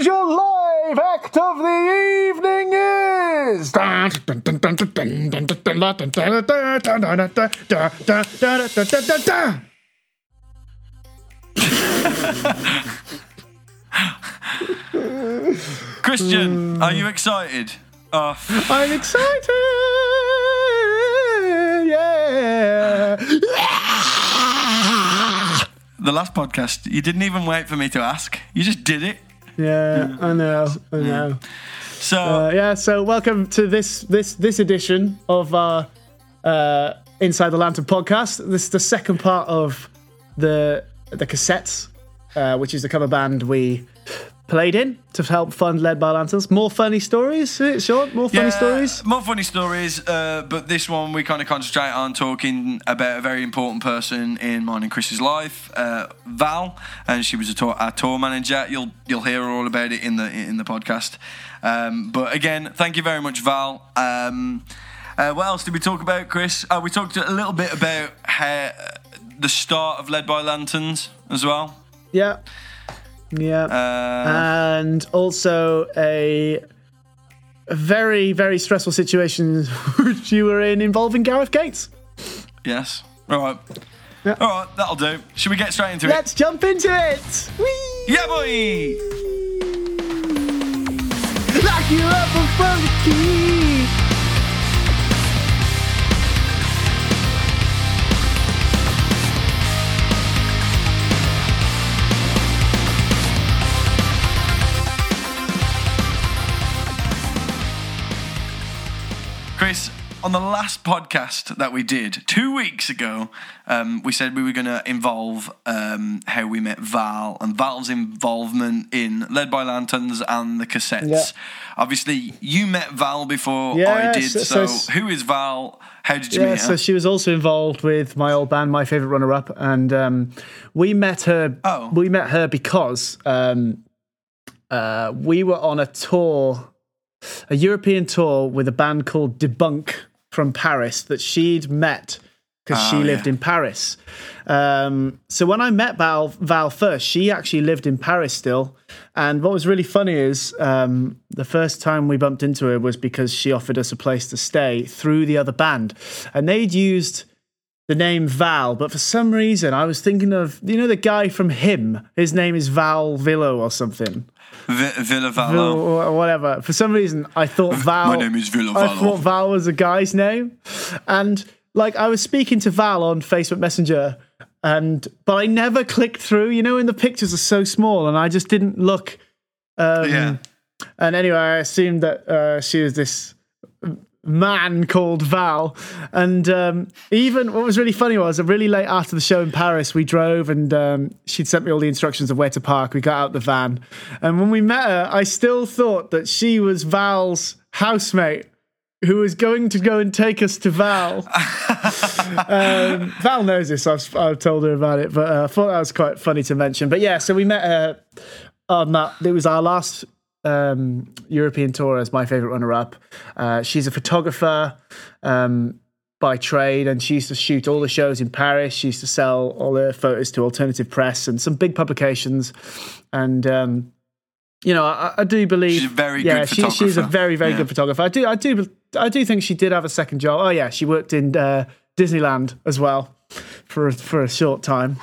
Your live act of the evening is. Christian, are you excited? Uh, I'm excited! Yeah! the last podcast, you didn't even wait for me to ask. You just did it. Yeah, I know, I know. So, Uh, yeah, so welcome to this this this edition of our uh, Inside the Lantern podcast. This is the second part of the the cassettes, uh, which is the cover band we played in to help fund Led by Lanterns. More funny stories, is it short? More funny yeah, stories. More funny stories, uh, but this one we kind of concentrate on talking about a very important person in mine and Chris's life, uh, Val, and she was a tour, our tour manager. You'll you'll hear all about it in the in the podcast. Um, but again, thank you very much, Val. Um, uh, what else did we talk about, Chris? Uh, we talked a little bit about how, the start of Led by Lanterns as well. Yeah, yeah. Uh, and also a, very very stressful situation which you were in involving Gareth Gates. yes. All right. Yeah. All right, that'll do. Should we get straight into it? Let's jump into it. Whee! Yeah, boy. Lock you up and the key. Chris, on the last podcast that we did two weeks ago, um, we said we were going to involve um, how we met Val and Val's involvement in Led by Lanterns and the cassettes. Yeah. Obviously, you met Val before I did. so- So, so- who is Val? How did you Yeah, meet her? so she was also involved with my old band, my favorite runner-up, and um, we met her. Oh. we met her because um, uh, we were on a tour, a European tour with a band called Debunk from Paris that she'd met because she Oh, lived yeah. in Paris. Um, so when I met Val, Val first, she actually lived in Paris still. And what was really funny is um, the first time we bumped into her was because she offered us a place to stay through the other band, and they'd used the name Val, but for some reason I was thinking of you know the guy from Him. His name is Val Villo or something. Vi- Villa Vil- Valo. or whatever. For some reason, I thought Val. My name is Villa I thought Val was a guy's name, and like I was speaking to Val on Facebook Messenger, and but I never clicked through. You know, and the pictures are so small, and I just didn't look. Um, yeah. And anyway, I assumed that uh, she was this man called Val. And um, even what was really funny was, really late after the show in Paris, we drove and um, she'd sent me all the instructions of where to park. We got out the van. And when we met her, I still thought that she was Val's housemate. Who was going to go and take us to Val? um, Val knows this. I've, I've told her about it, but uh, I thought that was quite funny to mention. But yeah, so we met her on that. It was our last um, European tour as my favorite runner-up. Uh, she's a photographer um, by trade, and she used to shoot all the shows in Paris. She used to sell all her photos to alternative press and some big publications. And um, you know, I, I do believe She's a very yeah, good she, she's a very, very Yeah. good photographer. I do, I do, I do think she did have a second job. Oh yeah, she worked in uh, Disneyland as well for for a short time.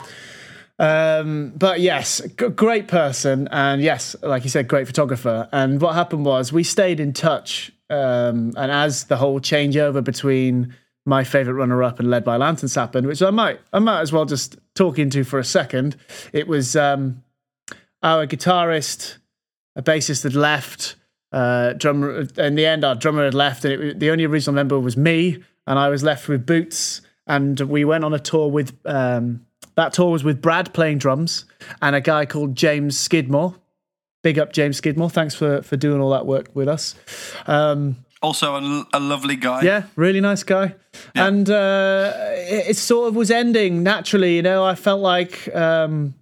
Um, but yes, g- great person, and yes, like you said, great photographer. And what happened was we stayed in touch, um, and as the whole changeover between my favorite runner-up and led by lanterns happened, which I might, I might as well just talk into for a second. It was um, our guitarist, a bassist had left. Uh, drummer in the end, our drummer had left, and it, the only original member was me, and I was left with Boots. And we went on a tour with um, that tour was with Brad playing drums and a guy called James Skidmore. Big up James Skidmore. Thanks for for doing all that work with us. Um, Also, a lovely guy. yeah, really nice guy. And uh, it, it sort of was ending naturally. You know, I felt like um,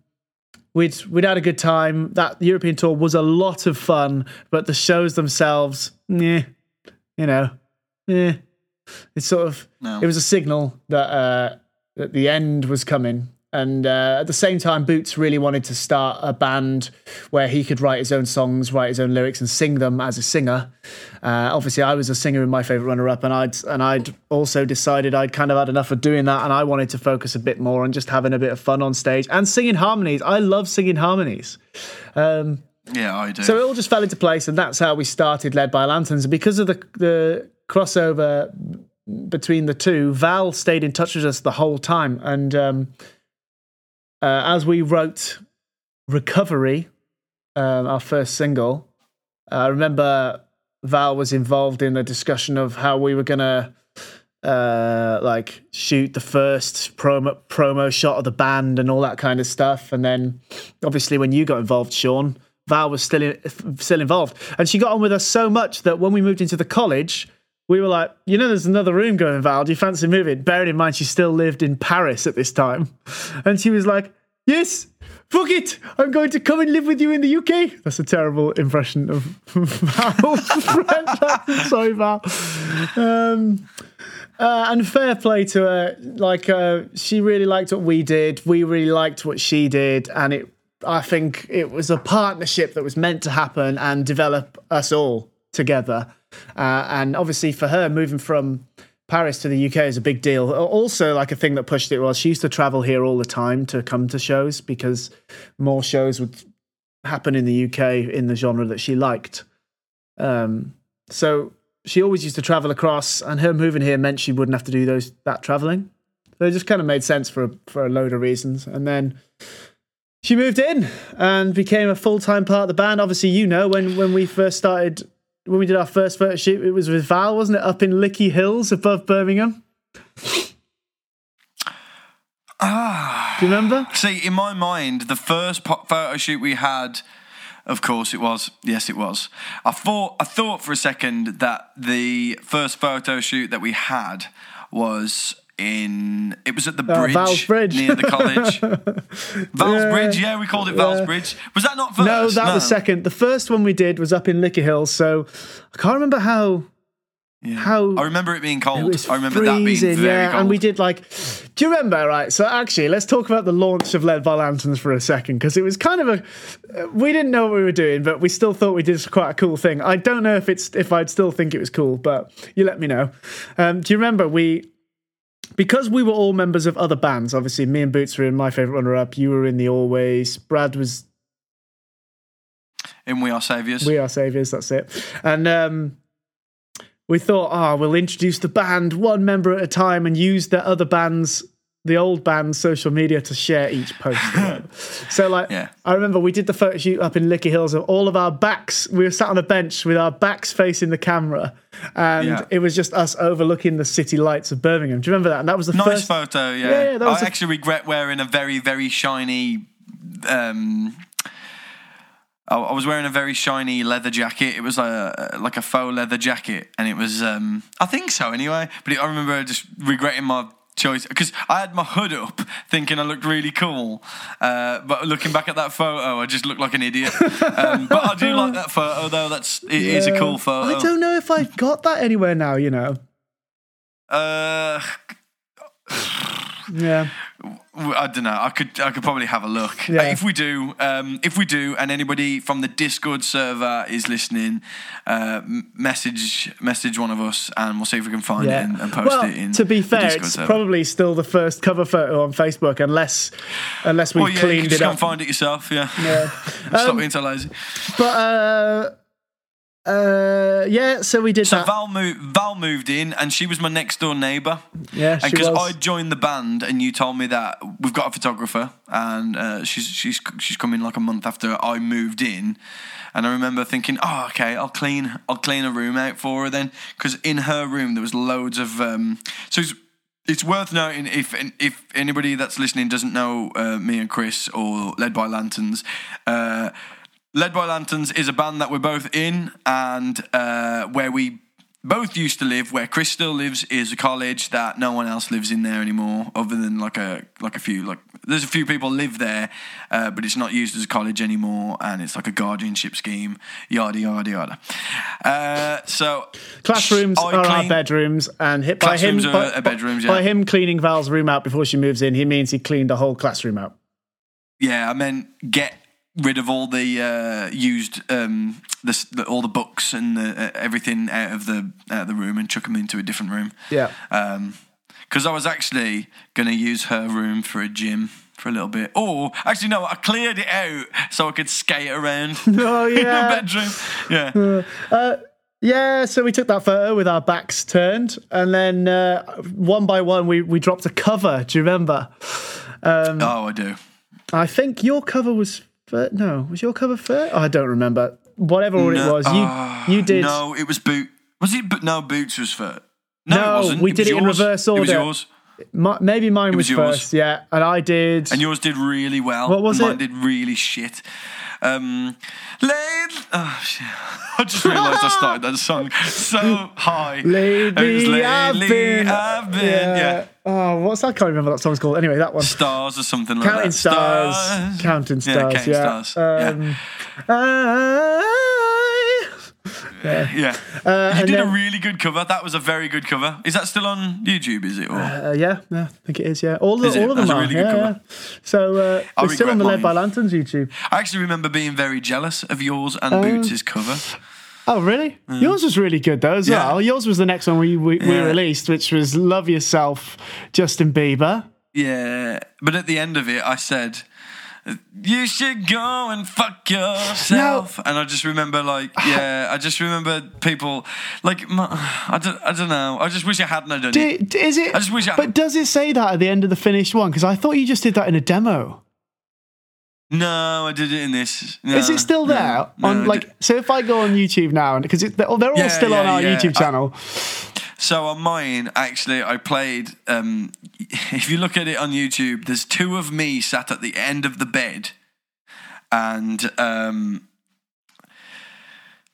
we'd we'd had a good time. That European tour was a lot of fun, but the shows themselves, yeah, you know, yeah, it's sort of No. it was a signal that uh, that the end was coming. And uh, at the same time, Boots really wanted to start a band where he could write his own songs, write his own lyrics, and sing them as a singer. Uh, obviously, I was a singer in my favorite runner-up, and I'd and I'd also decided I'd kind of had enough of doing that, and I wanted to focus a bit more on just having a bit of fun on stage and singing harmonies. I love singing harmonies. Um, Yeah, I do. so it all just fell into place, and that's how we started, led by Lanterns. And because of the the crossover between the two, Val stayed in touch with us the whole time. And um, uh, as we wrote "Recovery," um, our first single, uh, I remember Val was involved in a discussion of how we were gonna. Uh, like shoot the first promo promo shot of the band and all that kind of stuff, and then obviously when you got involved, Shaun, Val was still in, still involved, and she got on with us so much that when we moved into the college, we were like, you know, there's another room going, Val. Do you fancy moving? Bearing in mind she still lived in Paris at this time, and she was like, yes. Fuck it! I'm going to come and live with you in the UK. That's a terrible impression of Val. Sorry, Val. Um, uh, and fair play to her. Like, uh, she really liked what we did. We really liked what she did, and it. I think it was a partnership that was meant to happen and develop us all together. Uh, and obviously, for her, moving from Paris to the UK is a big deal. Also, like a thing that pushed it was she used to travel here all the time to come to shows because more shows would happen in the UK in the genre that she liked. Um, so she always used to travel across, and her moving here meant she wouldn't have to do those that traveling. So it just kind of made sense for for a load of reasons. And then she moved in and became a full time part of the band. Obviously, you know when when we first started when we did our first photo shoot, it was with Val, wasn't it? Up in Lickey Hills above Birmingham. Ah. Do you remember? See, in my mind, the first photo shoot we had, of course, it was. Yes, it was. I thought, I thought for a second that the first photo shoot that we had was in. It was at the Oh, bridge, Val's Bridge. near the college. Val's Yeah. Bridge, yeah, we called it Val's Yeah. Bridge. Was that not first? No, that was second. The first one we did was up in Lickey Hills, so I can't remember how Yeah. how I remember it being it cold. was I remember that being very yeah. cold. And we did like, do you remember? Right. So actually, let's talk about the launch of Led by Lanterns for a second because it was kind of a. We didn't know what we were doing, but we still thought we did quite a cool thing. I don't know if it's if I'd still think it was cool, but you let me know. Um, do you remember we? Because we were all members of other bands, obviously, me and Boots were in my favorite runner up. You were in the Always. Brad was in We Are Saviors. we are saviors. That's it. And um, we thought, oh, we'll introduce the band one member at a time and use the other bands, the old band's social media to share each post. so, like, Yeah. I remember we did the photo shoot up in Lickey Hills of all of our backs. We were sat on a bench with our backs facing the camera, and Yeah. it was just us overlooking the city lights of Birmingham. Do you remember that? And that was the Nice first. photo, yeah. Yeah, yeah, that was I a- actually regret wearing a very, very shiny. Um, I I was wearing a very shiny leather jacket. It was a like a faux leather jacket, and it was. Um, I think so, anyway. But it, I remember just regretting my choice because I had my hood up, thinking I looked really cool. Uh, but looking back at that photo, I just looked like an idiot. Um, but I do like that photo, though. That's it is a cool photo. I don't know if I've got that anywhere now. You know. Uh, Yeah. I don't know. I could I could probably have a look. Yeah. If we do, um, if we do, and anybody from the Discord server is listening, uh, message message one of us, and we'll see if we can find it and, and post well, it in. to be fair, it's server. probably still the first cover photo on Facebook, unless unless we've Well, yeah, you cleaned can just it go up. and find it yourself. Yeah. Yeah. Stop Um, being so lazy. But uh, uh, yeah, so we did So that. Val moved. Val moved in, and she was my next door neighbour. yeah, And because. I joined the band, and you told me that we've got a photographer, and uh, she's she's she's coming like a month after I moved in, and I remember thinking, oh, okay, I'll clean I'll clean a room out for her then, because in her room there was loads of um, so. It's, it's worth noting if if anybody that's listening doesn't know uh, me and Chris or Led by Lanterns, uh, Led by Lanterns is a band that we're both in, and uh, where we both used to live. Where Chris still lives is a college that no one else lives in there anymore, other than like a like a few like there's a few people live there, uh, but it's not used as a college anymore, and it's like a guardianship scheme. Yada yada yada. Uh, so Classrooms are our bedrooms, and hit by him by, bedrooms, by him cleaning Val's room out before she moves in, he means he cleaned the whole classroom out. Yeah, I meant get rid of all the uh, used um, the, the, all the books and the, uh, everything out of the out of the room and chuck them into a different room. Yeah. Because I was actually going to use her room for a gym for a little bit. Or actually, no, I cleared it out so I could skate around Oh in the yeah. bedroom. Yeah. Yeah, so we took that photo with our backs turned, and then uh, one by one we, we dropped a cover. Do you remember? oh, I do. I think your cover was fir- no, was your cover first? Oh, I don't remember. Whatever No, it was, you ah, you did. No, it was boot. Was it? But no, boots was first. No, No, it wasn't. we it did it in reverse It was order. yours. Mi- maybe mine was, was yours. first, yeah, and I did. And yours did really well. What was Mine it? did really shit. Um, laid. Oh shit! I just realised I started that song so high. Lately, It was I've been. I've been. Yeah. Oh, what's that? I can't remember what that song's called. Anyway, that one. Stars or something like Counting that. stars, counting stars, Yeah, counting yeah. stars. Um, I- yeah. yeah. Uh, you and did a really good cover. That was a very good cover. Is that still on YouTube? Is it? Or? Uh, yeah, yeah, I think it is. Yeah, all, Is of, it? all of them That's a are. really good yeah, cover. yeah. So uh, I it's still on the regret Led by mine. Lanterns YouTube. I actually remember being very jealous of yours and Boots' cover. Oh, really? Yours was really good though as Mm. Yeah. well. Yours was the next one we we, we released, which was "Love Yourself," Justin Bieber. Yeah, but at the end of it, I said, "You should go and fuck yourself." And I just remember, like, yeah, I just remember people, like, my, I don't, I don't know. I just wish I hadn't done it. Is it? I just wish I- But does it say that at the end of the finished one? Because I thought you just did that in a demo. No, I did it in this. Is it still there? no, on like, so if I go on YouTube now, because they're all, they're all Yeah, still on our yeah. YouTube I- channel. So on mine, actually, I played. Um, if you look at it on YouTube, there's two of me sat at the end of the bed, and um,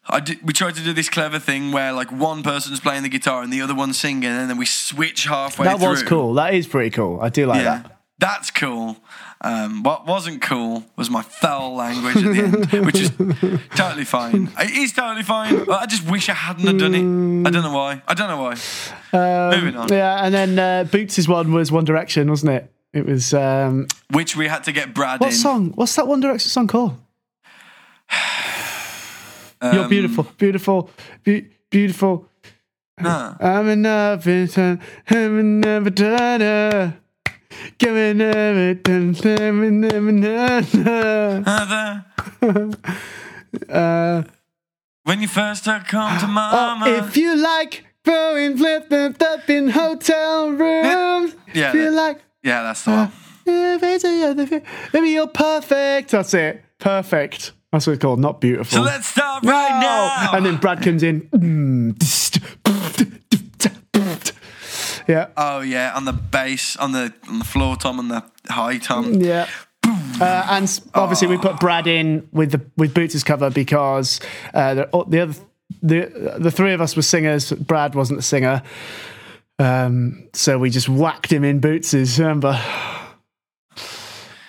I did, we tried to do this clever thing where like one person's playing the guitar and the other one's singing, and then we switch halfway that through. was cool. That is pretty cool. I do like Yeah, that. that's cool. Um, what wasn't cool was my foul language at the end, which is totally fine. It is totally fine. I just wish I hadn't have done it. I don't know why. I don't know why. Moving on. Yeah, and then uh, Boots' one was One Direction, wasn't it? It was um, Which we had to get Brad what in. song? What's that One Direction song called? You're Um, beautiful, beautiful, be- beautiful. Nah. I'm in love, I'm never done. Uh, when you first come to oh, mama. if you like throwing flip them up in hotel rooms, Yeah, if you that- like. yeah, that's the one. Maybe you're perfect. That's it. Perfect. That's what it's called. Not beautiful. So let's start right No! now. And then Brad comes in. Yeah. oh yeah, on the bass, on the on the floor tom, on the high tom. Yeah. Uh, and obviously, we put Brad in with the with Boots' cover because uh, the, oh, the other the the three of us were singers. Brad wasn't a singer, um, so we just whacked him in Boots's. Remember?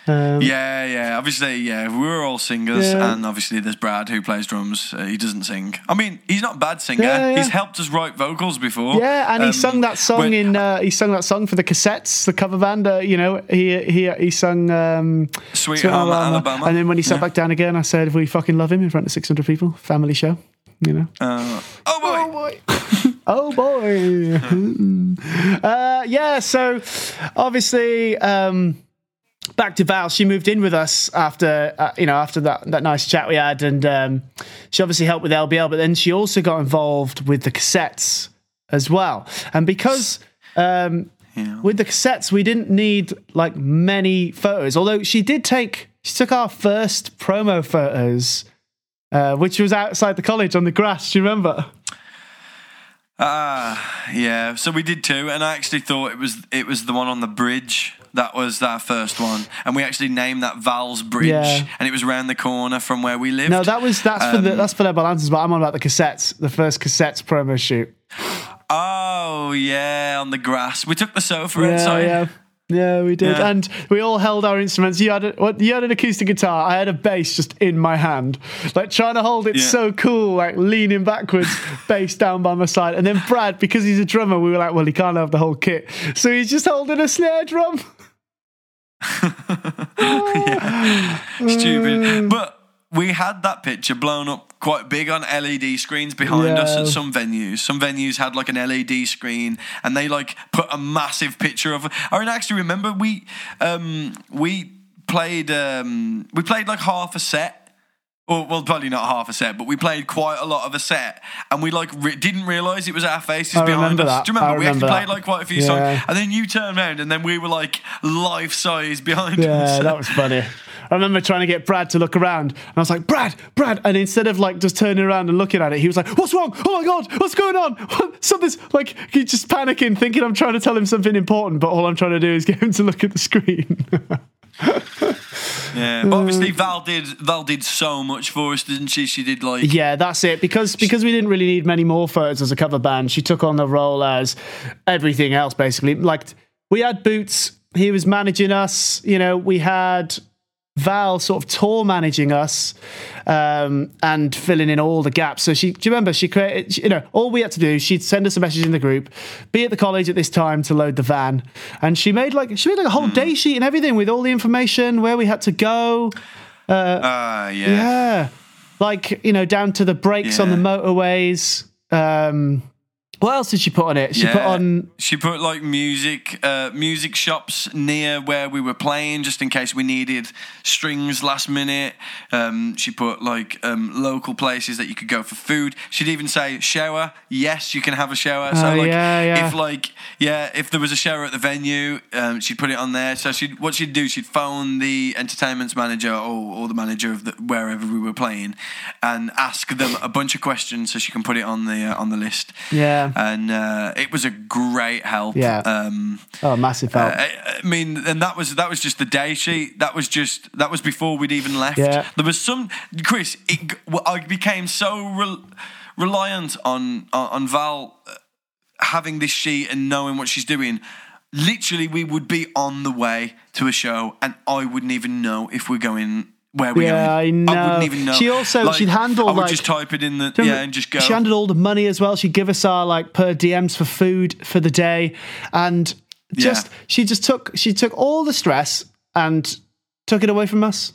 Um, Yeah, yeah. Obviously, yeah. We were all singers, Yeah. and obviously there's Brad who plays drums. Uh, he doesn't sing. I mean, he's not a bad singer. Yeah, yeah. He's helped us write vocals before. Yeah, and he Um, sung that song when- in. Uh, he sung that song for the cassettes, the cover band. Uh, you know, he he he sung um, Sweet Sweet Alabama. Alabama. And then when he sat back down again, I said, "We fucking love him in front of six hundred people, family show." You know. Uh, oh boy. Oh boy. oh boy. uh, yeah. So obviously, um, back to Val. She moved in with us after uh, you know after that that nice chat we had, and um, she obviously helped with LBL, but then she also got involved with the cassettes as well, and because. Um, Yeah. with the cassettes, we didn't need like many photos. Although she did take, she took our first promo photos, uh, which was outside the college on the grass. Do you remember? Ah, yeah. So we did two, and I actually thought it was it was the one on the bridge. That was our first one, and we actually named that Val's Bridge, Yeah. and it was around the corner from where we lived. No, that was that's for the Um, that's for their balances, but I'm on about the cassettes, the first cassettes promo shoot. Oh yeah, on the grass. We took the sofa Yeah, outside. yeah. Yeah, we did, Yeah. and we all held our instruments. You had a, what? You had an acoustic guitar. I had a bass just in my hand, like trying to hold it Yeah. so cool, like leaning backwards, bass down by my side. And then Brad, because he's a drummer, we were like, well, he can't have the whole kit, so he's just holding a snare drum. yeah, Stupid. But we had that picture blown up quite big on LED screens behind us at some venues. Some venues had like an LED screen and they like put a massive picture of I mean, actually remember we um we played um we played like half a set or well, probably not half a set, but we played quite a lot of a set, and we like re- didn't realize it was our faces I behind remember us. that. Do you remember? I we actually remember played like quite a few Yeah. songs, and then you turned around, and then we were like life size behind Yeah, us. that was funny. I remember trying to get Brad to look around, and I was like, "Brad, Brad!" And instead of like just turning around and looking at it, he was like, "What's wrong? Oh my god, what's going on? What? Something's like." He's just panicking, thinking I'm trying to tell him something important, but all I'm trying to do is get him to look at the screen. Yeah, but obviously Val did Val did so much for us, didn't she? She did like yeah, that's it. Because because we didn't really need many more photos as a cover band, she took on the role as everything else basically. Like we had Boots, he was managing us. You know, we had Val sort of tour managing us um, and filling in all the gaps. So she, do you remember? She created, you know, all we had to do. She'd send us a message in the group, be at the college at this time to load the van, and she made like she made like a whole day sheet and everything with all the information where we had to go. ah yeah. Yeah, like you know, down to the breaks on the motorways. Um, what else did she put on it? She put on She put like music, uh, music shops near where we were playing, just in case we needed strings last minute. Um, she put like um, local places that you could go for food. She'd even say shower. Yes, you can have a shower. So Oh, like, yeah, yeah. if like yeah, if there was a shower at the venue, um, she'd put it on there. So she would what she'd do, she'd phone the entertainment's manager or, or the manager of the, wherever we were playing, and ask them a bunch of questions so she can put it on the uh, on the list yeah, and uh, it was a great help. Yeah. Um, oh, massive help. I, I mean, and that was that was just the day sheet. That was just that was before we'd even left. Yeah. There was some Chris. It, I became so rel reliant on, on on Val uh, having this sheet and knowing what she's doing. Literally, we would be on the way to a show, and I wouldn't even know if we're going. Where we're Yeah, I know. wouldn't even know. She also- she'd handle, I would like- just type it in the yeah, and just go. She handled all the money as well. She'd give us our like per diems for food for the day, and just Yeah. she just took she took all the stress and took it away from us.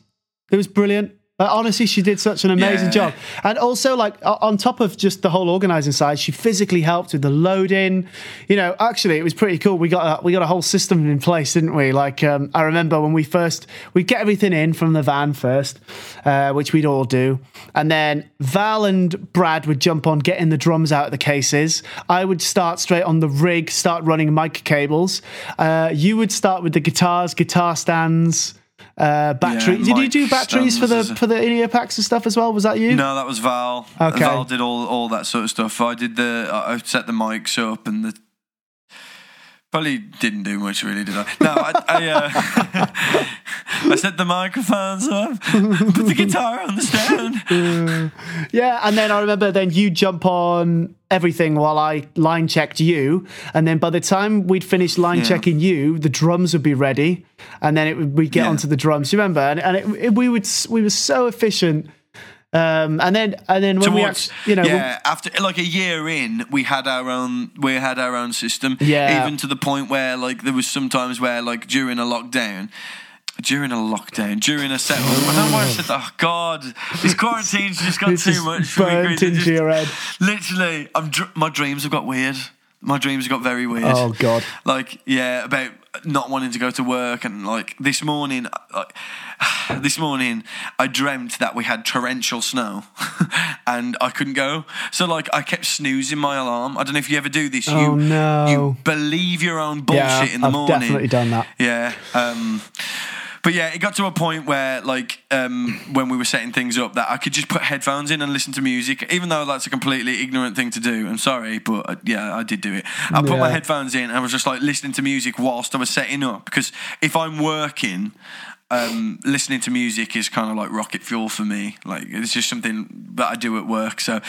It was brilliant. Like, honestly, she did such an amazing Yeah. job, and also like on top of just the whole organizing side, she physically helped with the loading. You know, actually, it was pretty cool. We got a, we got a whole system in place, didn't we? Like um, I remember when we first we'd get everything in from the van first, uh, which we'd all do, and then Val and Brad would jump on getting the drums out of the cases. I would start straight on the rig, start running mic cables. Uh, you would start with the guitars, guitar stands. Uh, battery. Did you do batteries for the stands. for the in ear packs and stuff as well? Was that you? No, that was Val. Okay. Val did all all that sort of stuff. I did the I set the mics up and the probably didn't do much really, did I? No, I I, uh, I set the microphones up, put the guitar on the stand. Yeah, and then I remember then you jump on everything while I line checked you, and then by the time we'd finished line Yeah. checking you, the drums would be ready, and then it would, we'd get Yeah. onto the drums. You remember? And, and it, it- we would we were so efficient. Um, and then and then when we Towards, actually, you know, yeah, after like a year in, we had our own we had our own system. Yeah. even to the point where like there was sometimes where like during a lockdown. During a lockdown, during a set, I don't know why I said that. Oh God, this quarantine's just got too much burnt into just- your head. Literally, I'm dr- my dreams have got weird. My dreams have got very weird. Oh, God. Like yeah, about not wanting to go to work and like this morning, like this morning, I dreamt that we had torrential snow, and I couldn't go. So like I kept snoozing my alarm. I don't know if you ever do this. Oh, you no. you believe your own bullshit Yeah, in the I've morning. definitely done that. Yeah. Um, but yeah, it got to a point where, like, um, when we were setting things up, that I could just put headphones in and listen to music, even though that's a completely ignorant thing to do. I'm sorry, but uh, yeah, I did do it. I put my headphones in and I was just like listening to music whilst I was setting up because if I'm working, um, listening to music is kind of like rocket fuel for me. Like it's just something that I do at work. So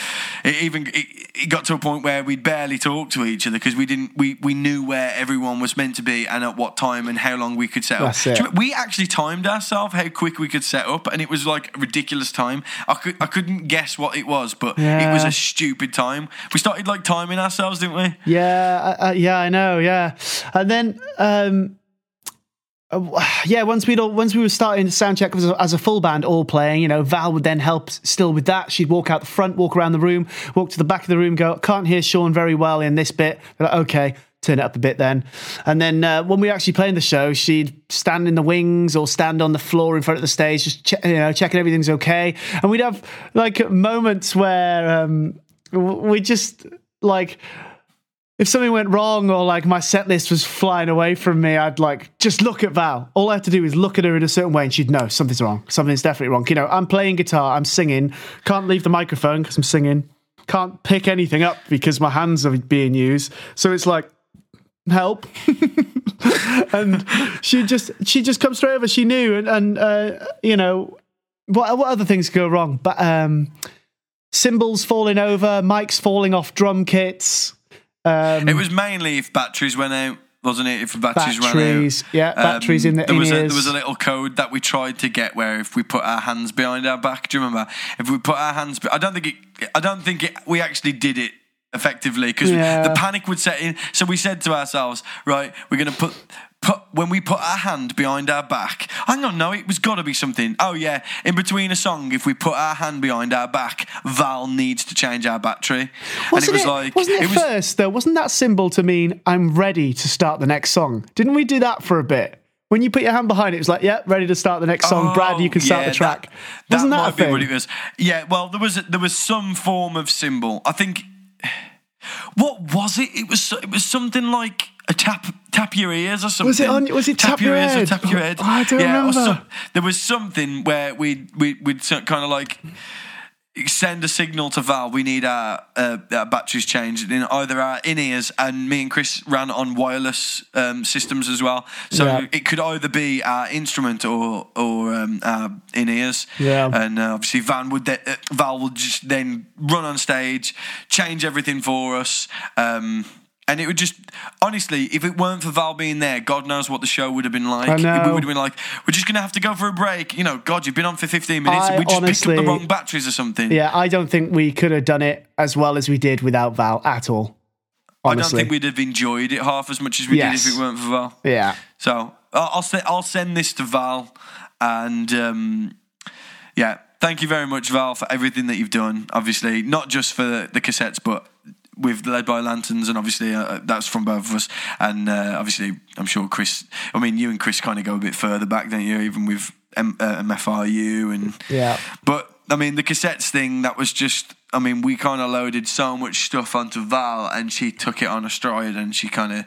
it even it, it got to a point where we'd barely talk to each other because we didn't we we knew where everyone was meant to be and at what time and how long we could set up. it. You remember- we actually timed ourselves how quick we could set up, and it was like a ridiculous time. I could I couldn't guess what it was, but it was a stupid time. We started like timing ourselves, didn't we? Yeah, yeah, I know. Yeah, and then um, uh, yeah, once we all once we were starting to sound check as a, as a full band, all playing, you know, Val would then help still with that. She'd walk out the front, walk around the room, walk to the back of the room, go, can't hear Shaun very well in this bit. Like, okay. Turn it up a bit then, and then uh, when we were actually playing the show, she'd stand in the wings or stand on the floor in front of the stage, just che- you know checking everything's okay. And we'd have like moments where um, we just like if something went wrong or like my set list was flying away from me, I'd like just look at Val. All I have to do is look at her in a certain way and she'd know something's wrong. Something's definitely wrong. You know, I'm playing guitar, I'm singing, can't leave the microphone because I'm singing, can't pick anything up because my hands are being used. So it's like, help. and she just she just comes straight over. She knew and, and uh, you know, what what other things go wrong? But um cymbals falling over, mics falling off drum kits. Um, It was mainly if batteries went out, wasn't it? If batteries, Batteries, ran out. yeah, batteries in the there was a, there was a little code that we tried to get where if we put our hands behind our back, do you remember? If we put our hands, I don't think it. I don't think it, we actually did it effectively because Yeah. the panic would set in. So we said to ourselves, right, we're going to put. Put, when we put our hand behind our back, hang on, no, it was got to be something. Oh yeah, in between a song, if we put our hand behind our back, Val needs to change our battery, wasn't and it was like wasn't it, was first though? Wasn't that symbol to mean I'm ready to start the next song? Didn't we do that for a bit? When you put your hand behind it, it was like, yeah, ready to start the next song. Oh, Brad, you can start Oh, yeah, the track. That, wasn't that, might a thing? be what it was. Yeah, well, there was there was some form of symbol. I think. What was it? It was it was something like a tap tap your ears or something. Was it on- was it tap your ears head? or tap your head? I don't yeah, remember. some- there was something where we we we'd kind of like send a signal to Val. We need our, uh, our batteries changed in either our in ears, and me and Chris ran on wireless um, systems as well. So Yeah. it could either be our instrument or or um, our in ears. Yeah. And uh, obviously Van would de- uh, Val would just then run on stage, change everything for us. Um, and it would just, honestly, if it weren't for Val being there, God knows what the show would have been like. I know. We would have been like, we're just going to have to go for a break. You know, God, you've been on for 15 minutes. I we just picked up the wrong batteries or something. Yeah, I don't think we could have done it as well as we did without Val at all. I don't think we'd have enjoyed it half as much as we Yes. did if it weren't for Val. Yeah. So I'll I'll, se- I'll send this to Val, and um, yeah, thank you very much, Val, for everything that you've done. Obviously, not just for the cassettes, but with led by lanterns, and obviously uh, that's from both of us. And uh, obviously, I'm sure Chris. I mean, you and Chris kind of go a bit further back, don't you? Even with M- uh, MFRU and Yeah. but I mean, the cassettes thing, that was just, I mean, we kind of loaded so much stuff onto Val and she took it on a stride and she kind of,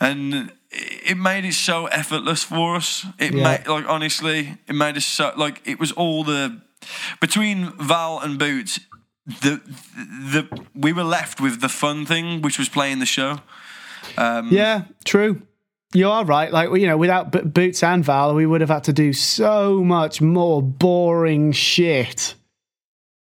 and it made it so effortless for us. It Yeah. made, like, honestly, it made us so, like, it was all the, between Val and Boots, the, the, we were left with the fun thing, which was playing the show. Um, Yeah, true. You are right. Like you know, without B- Boots and Val, we would have had to do so much more boring shit.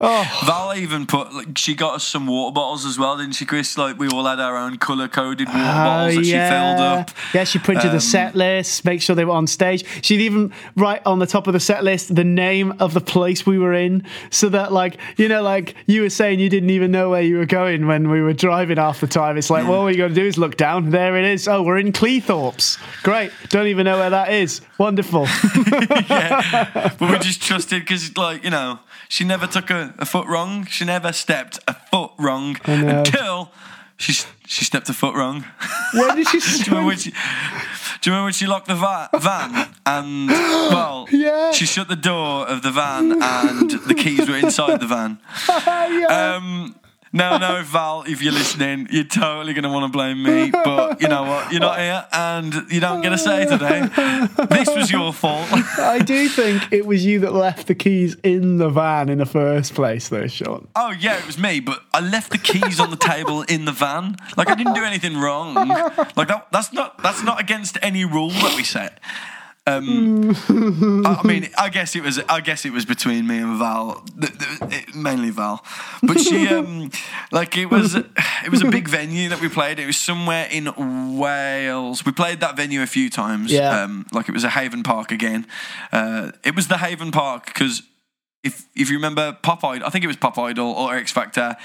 Oh, Val even put like she got us some water bottles as well, didn't she, Chris? Like we all had our own colour coded water bottles that she filled up. Oh, Yeah, she printed Um, the set list, make sure they were on stage. She'd even write on the top of the set list the name of the place we were in, so that like you know, like you were saying, you didn't even know where you were going when we were driving half the time. It's like, well, all you got to do is look down. There it is. Oh, we're in Cleethorpes. Great. Don't even know where that is. Wonderful. But we just trusted because, like, you know, she never took a, a foot wrong. She never stepped a foot wrong until she she stepped a foot wrong. where did she do, you remember when she, do you remember when she locked the va- van and, well, Yeah. she shut the door of the van and the keys were inside the van? yeah. Um, no, no, Val, if you're listening, you're totally going to want to blame me. But you know what? You're not here and you don't get a say today. This was your fault. I do think it was you that left the keys in the van in the first place, though, Shaun. Oh yeah, it was me, but I left the keys on the table in the van. Like I didn't do anything wrong. Like that, that's not that's not against any rule that we set. Um, I, I mean, I guess it was. I guess it was between me and Val, th- th- it- mainly Val. But she, um, like, it was. It was a big venue that we played. It was somewhere in Wales. We played that venue a few times. Yeah. Um, like it was a Haven Park again. Uh, it was the Haven Park because if if you remember Pop Idol, I think it was Pop Idol or X Factor.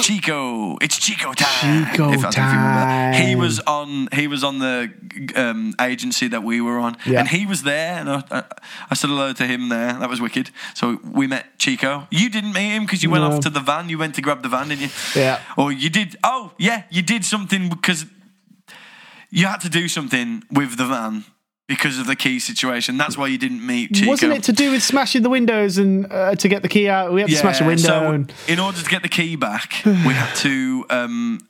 Chico, it's Chico time. Chico if, think if. He was on. He was on the um, agency that we were on, Yeah. and he was there. And I, I, I said hello to him there. That was wicked. So we met Chico. You didn't meet him because you went No. off to the van. You went to grab the van, didn't you? Yeah. Or you did. Oh yeah, you did something because you had to do something with the van because of the key situation. That's why you didn't meet Chico. Wasn't it to do with smashing the windows and uh, to get the key out? We had to smash a window. So and, in order to get the key back, we had to. Um,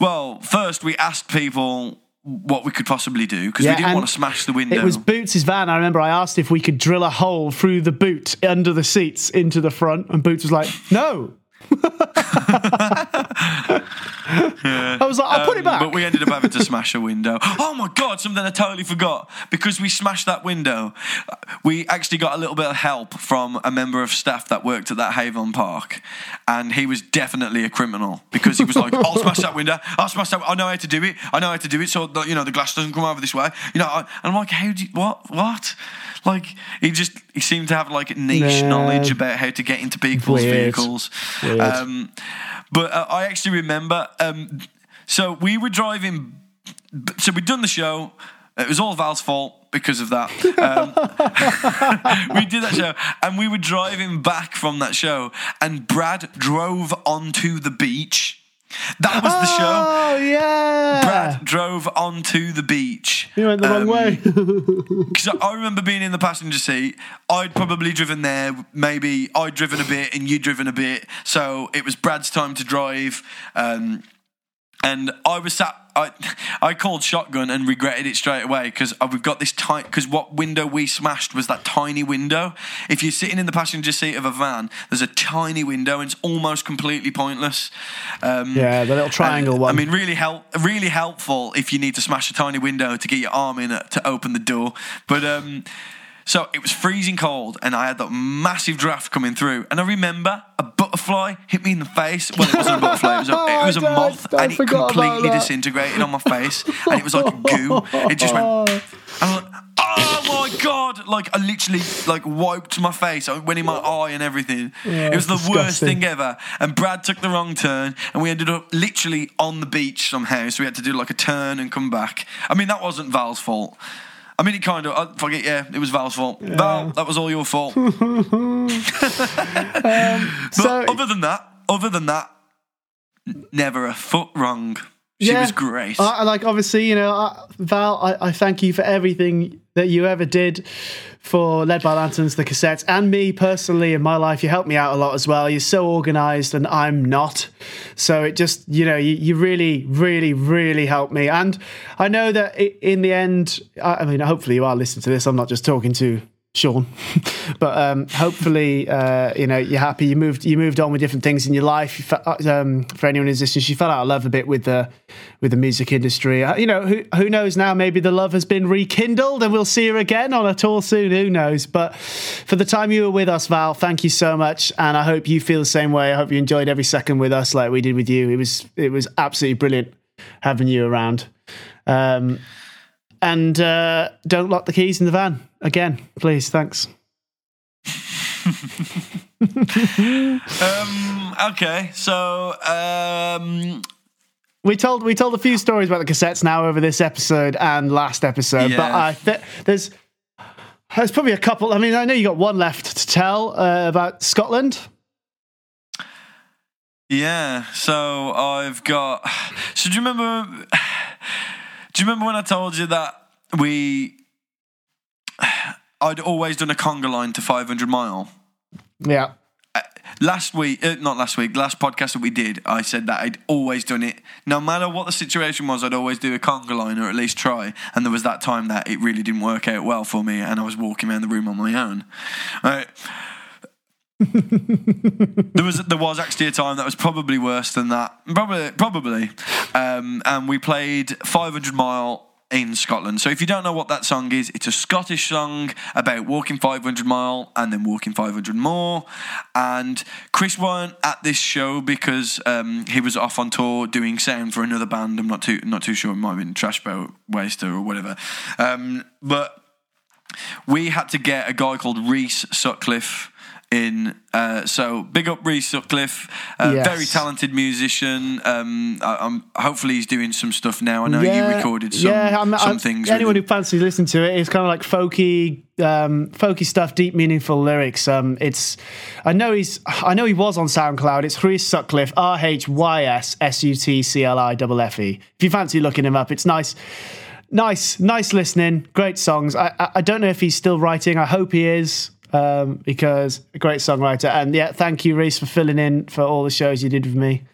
well, first we asked people what we could possibly do because Yeah, we didn't want to smash the window. It was Boots' van. I remember I asked if we could drill a hole through the boot under the seats into the front, and Boots was like, "No." I was like, "I'll put it Um, back." But we ended up having to smash a window. Oh my god, something I totally forgot. Because we smashed that window, we actually got a little bit of help from a member of staff that worked at that Haven Park. And he was definitely a criminal because he was like, I'll smash that window. I'll smash that. I know how to do it. I know how to do it so that, you know, the glass doesn't come over this way. You know, I, and I'm like, how do you, what? What? Like, he just, he seemed to have like niche Nah. knowledge about how to get into people's Weird. vehicles. Weird. Um, but uh, I actually remember. Um, so we were driving. So we'd done the show. It was all Val's fault because of that. Um, we did that show, and we were driving back from that show, and Brad drove onto the beach. That was the show. Oh yeah. Brad drove onto the beach. He went the wrong Um, way. Because I remember being in the passenger seat. I'd probably driven there. Maybe I'd driven a bit and you'd driven a bit. So it was Brad's time to drive. Um, and I was sat. I, I called shotgun and regretted it straight away because we've got this tight. Because what window we smashed was that tiny window. If you're sitting in the passenger seat of a van, there's a tiny window and it's almost completely pointless. Um, yeah, the little triangle and, one. I mean, really help, really helpful if you need to smash a tiny window to get your arm in it to open the door. But um, so it was freezing cold, and I had that massive draft coming through. And I remember a butterfly hit me in the face. Well, it wasn't a butterfly; it was a, it was a oh, Don't- moth, don't and it forgot about completely that. disintegrated on my face, and it was like goo. It just went. And I'm like, oh my god! Like I literally like wiped my face. I went in my eye and everything. Yeah, it was the worst disgusting. thing ever. And Brad took the wrong turn, and we ended up literally on the beach somehow. So we had to do like a turn and come back. I mean, that wasn't Val's fault. I mean, it kind of. I fuck it, yeah, it was Val's fault. Val, that was all your fault. Um, but so- other than that, other than that, never a foot wrong. She Yeah. was great. I, I like obviously, you know, I, Val, I, I thank you for everything that you ever did for Led by Lanterns, the cassettes, and me personally in my life. You helped me out a lot as well. You're so organized, and I'm not. So it just, you know, you, you really, really, really helped me. And I know that in the end, I, I mean, hopefully you are listening to this. I'm not just talking to Shaun. but um, hopefully, uh, you know, you're happy. You moved, you moved on with different things in your life. You fe- um, for anyone who's listening, she fell out of love a bit with the with the music industry. Uh, you know, who who knows now? Maybe the love has been rekindled, and we'll see her again on a tour soon. Who knows? But for the time you were with us, Val, thank you so much, and I hope you feel the same way. I hope you enjoyed every second with us, like we did with you. It was it was absolutely brilliant having you around. Um, and uh, don't lock the keys in the van again, please. Thanks. um, okay, so um, We told we told a few stories about the cassettes now over this episode and last episode, but I th- there's there's probably a couple. I mean, I know you got one left to tell uh, about Scotland. Yeah, so I've got. So do you remember? Do you remember when I told you that we? I'd always done a conga line to 500 mile. Yeah, Last week, uh, not last week, last podcast that we did, I said that I'd always done it. No matter what the situation was, I'd always do a conga line or at least try. And there was that time that it really didn't work out well for me, and I was walking around the room on my own. Right. there was there was actually a time that was probably worse than that. Probably probably. Um, and we played 500 mile in Scotland. So if you don't know what that song is, it's a Scottish song about walking 500 mile and then walking 500 more. And Chris weren't at this show because um, he was off on tour doing sound for another band. I'm not too not too sure. It might have been Trash Waster or whatever. Um, but we had to get a guy called Rhys Sutcliffe in. Uh, so big up Rhys Sutcliffe, uh, Yes. very talented musician. Um, I, I'm hopefully he's doing some stuff now. I know you recorded some, yeah, I'm, some I'm- things. Anyone who fancies listening to it, it's kind of like folky, um, folky stuff, deep, meaningful lyrics. Um, it's, I know he's, I know he was on SoundCloud. It's Rhys Sutcliffe, R H Y S S U T C L I F F E. If you fancy looking him up, it's nice. Nice, nice listening. Great songs. I, I, I don't know if he's still writing. I hope he is, um, because a great songwriter. And yeah, thank you, Rhys, for filling in for all the shows you did with me.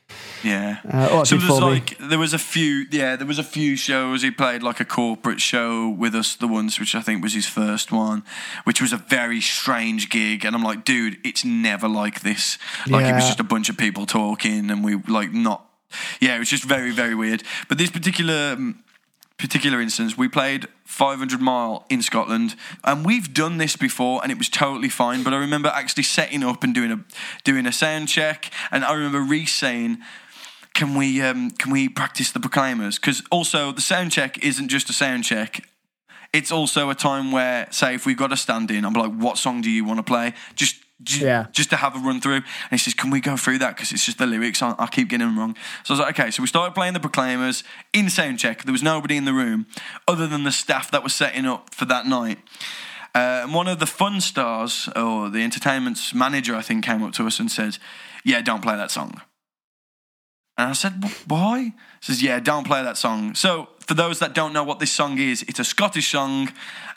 Yeah. Uh, so there's for me? like there was a few yeah there was a few shows he played like a corporate show with us the once which I think was his first one which was a very strange gig and I'm like dude it's never like this like it was just a bunch of people talking and we like not yeah it was just very very weird but this particular um, particular instance, we played 500 mile in Scotland, and we've done this before, and it was totally fine. But I remember actually setting up and doing a doing a sound check, and I remember Rhys saying. Can we um, can we practice the proclaimers? Because also the sound check isn't just a sound check. It's also a time where, say, if we've got a stand in, I'm like, "What song do you want to play?" Just ju- Yeah. just to have a run through. And he says, Can we go through that? Because it's just the lyrics. I, I keep getting them wrong. So I was like, Okay. So we started playing the Proclaimers in sound check. There was nobody in the room other than the staff that was setting up for that night. Uh, and one of the fun stars, or the entertainment's manager, I think, came up to us and said, Yeah, don't play that song. And I said, "Wh- Why? He says, Yeah, don't play that song. So, for those that don't know what this song is, it's a Scottish song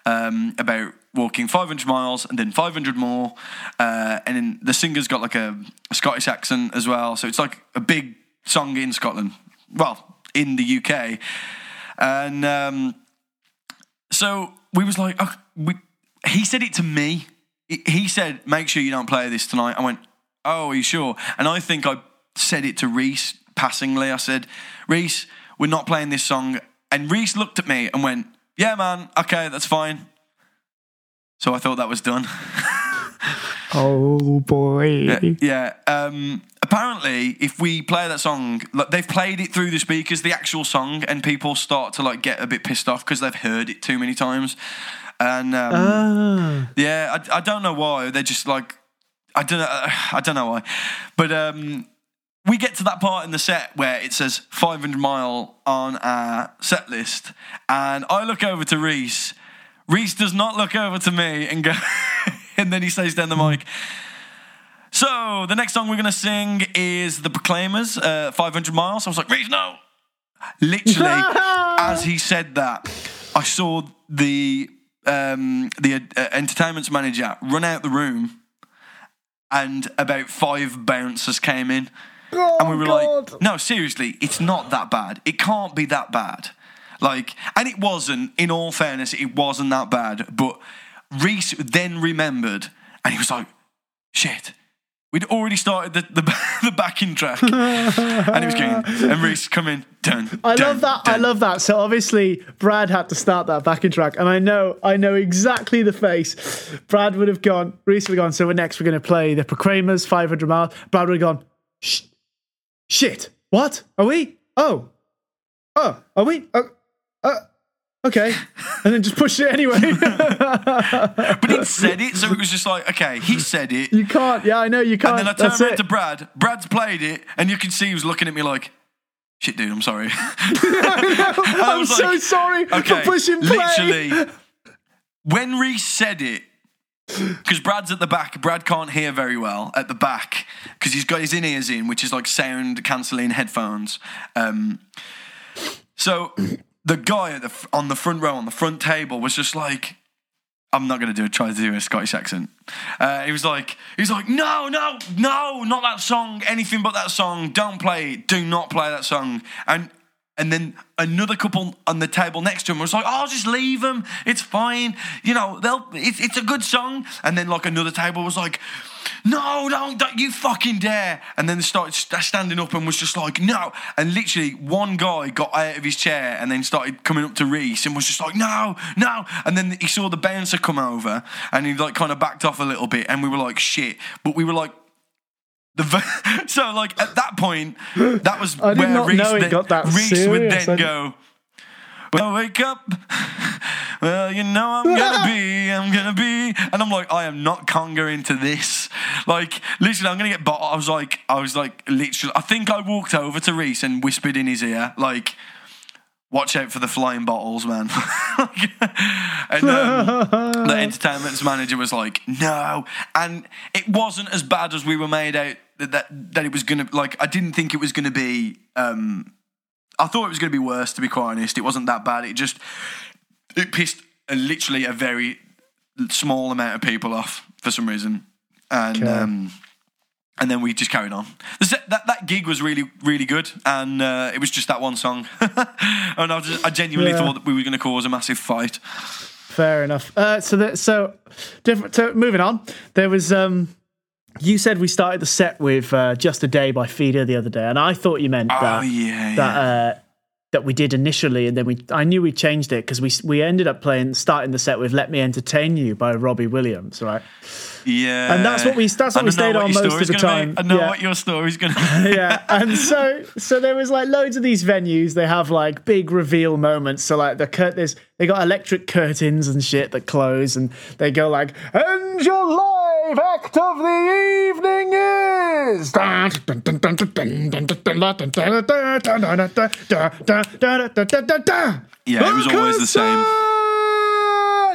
um, about walking 500 miles and then 500 more. Uh, and then the singer's got like a, a Scottish accent as well. So, it's like a big song in Scotland. Well, in the UK. And um, so we was like, oh, we, he said it to me. He- said, make sure you don't play this tonight. I went, oh, are you sure? And I think I said it to Rhys passingly. I said, Rhys, we're not playing this song. And Rhys looked at me and went, yeah, man, okay, that's fine. So I thought that was done. Oh boy. yeah. Um, apparently, if we play that song, like they've played it through the speakers, the actual song, and people start to like get a bit pissed off because they've heard it too many times. And um, Ah. yeah, I, I don't know why. They're just like, I don't know. I don't know why, but um, we get to that part in the set where it says 500 mile on our set list, and I look over to Rhys. Rhys does not look over to me and go, and then he says down the mic. So the next song we're gonna sing is the Proclaimers, uh, 500 miles. I was like, Rhys, no. Literally, as he said that, I saw the um, the uh, entertainment's manager run out the room, and about five bouncers came in, and we were like, "No, seriously, it's not that bad. It can't be that bad." Like, and it wasn't. In all fairness, it wasn't that bad. But Rhys then remembered, and he was like, "Shit." We'd already started the, the, the backing track, and he was going, and Rhys come in, done. I dun, love that. I love that. So obviously, Brad had to start that backing track, and I know, I know exactly the face. Brad would have gone. Rhys would have gone. So we're next, we're going to play the Proclaimers, 500 miles. Brad would have gone. Shh, shit. What are we? Oh, oh, are we? Oh, okay, and then just push it anyway. But he'd said it, so it was just like, okay, he said it. you can't. Yeah, I know you can't. And then I turned around it. to Brad. Brad's played it, and you can see he was looking at me like, shit, dude, I'm sorry. I'm was so like, sorry okay, for pushing play. literally, when Rhys said it, because Brad's at the back, Brad can't hear very well at the back because he's got his in ears in, which is like sound cancelling headphones. Um, so the guy the, on the front row on the front table was just like, I'm not going to do. Try to do a Scottish accent. Uh, he was like, he was like, no, no, no, not that song. Anything but that song. Don't play it. Do not play that song. And And then another couple on the table next to him was like, "Oh, just leave them. It's fine. You know, they'll. It's, it's a good song." And then like another table was like, "No, don't, don't you fucking dare!" And then they started st- standing up and was just like, "No!" And literally, one guy got out of his chair and then started coming up to Rhys and was just like, "No, no!" And then he saw the bouncer come over and he like kind of backed off a little bit, and we were like, "Shit!" But we were like. The so like at that point, that was I where Rhys, then, got that Rhys would serious. then go. When I wake up, well, you know I'm gonna be, I'm gonna be, and I'm like, I am not conga into this. Like, literally, I'm gonna get. But I was like, I was like, literally, I think I walked over to Rhys and whispered in his ear, like, watch out for the flying bottles, man. and um, the entertainment's manager was like, no, and it wasn't as bad as we were made out that that, that it was gonna. Like, I didn't think it was gonna be. um I thought it was going to be worse, to be quite honest. It wasn't that bad. It just it pissed a, literally a very small amount of people off for some reason, and Okay. um, and then we just carried on. The That that gig was really really good, and uh, it was just that one song, and I, just, I genuinely Yeah. thought that we were going to cause a massive fight. Fair enough. Uh, so that so different. So moving on, there was um. You said we started the set with uh, "Just a Day" by Feeder the other day, and I thought you meant Oh that yeah, yeah. that uh, that we did initially, and then we I knew we changed it because we we ended up playing starting the set with "Let Me Entertain You" by Robbie Williams, right? yeah. and that's what we- that's what I we stayed what on most of the time. Be. I know Yeah. what your story's going to be. yeah and so so there was like loads of these venues they have like big reveal moments so like the cur- there's they got electric curtains and shit that close and they go like and your live act of the evening is Yeah, it was always the same.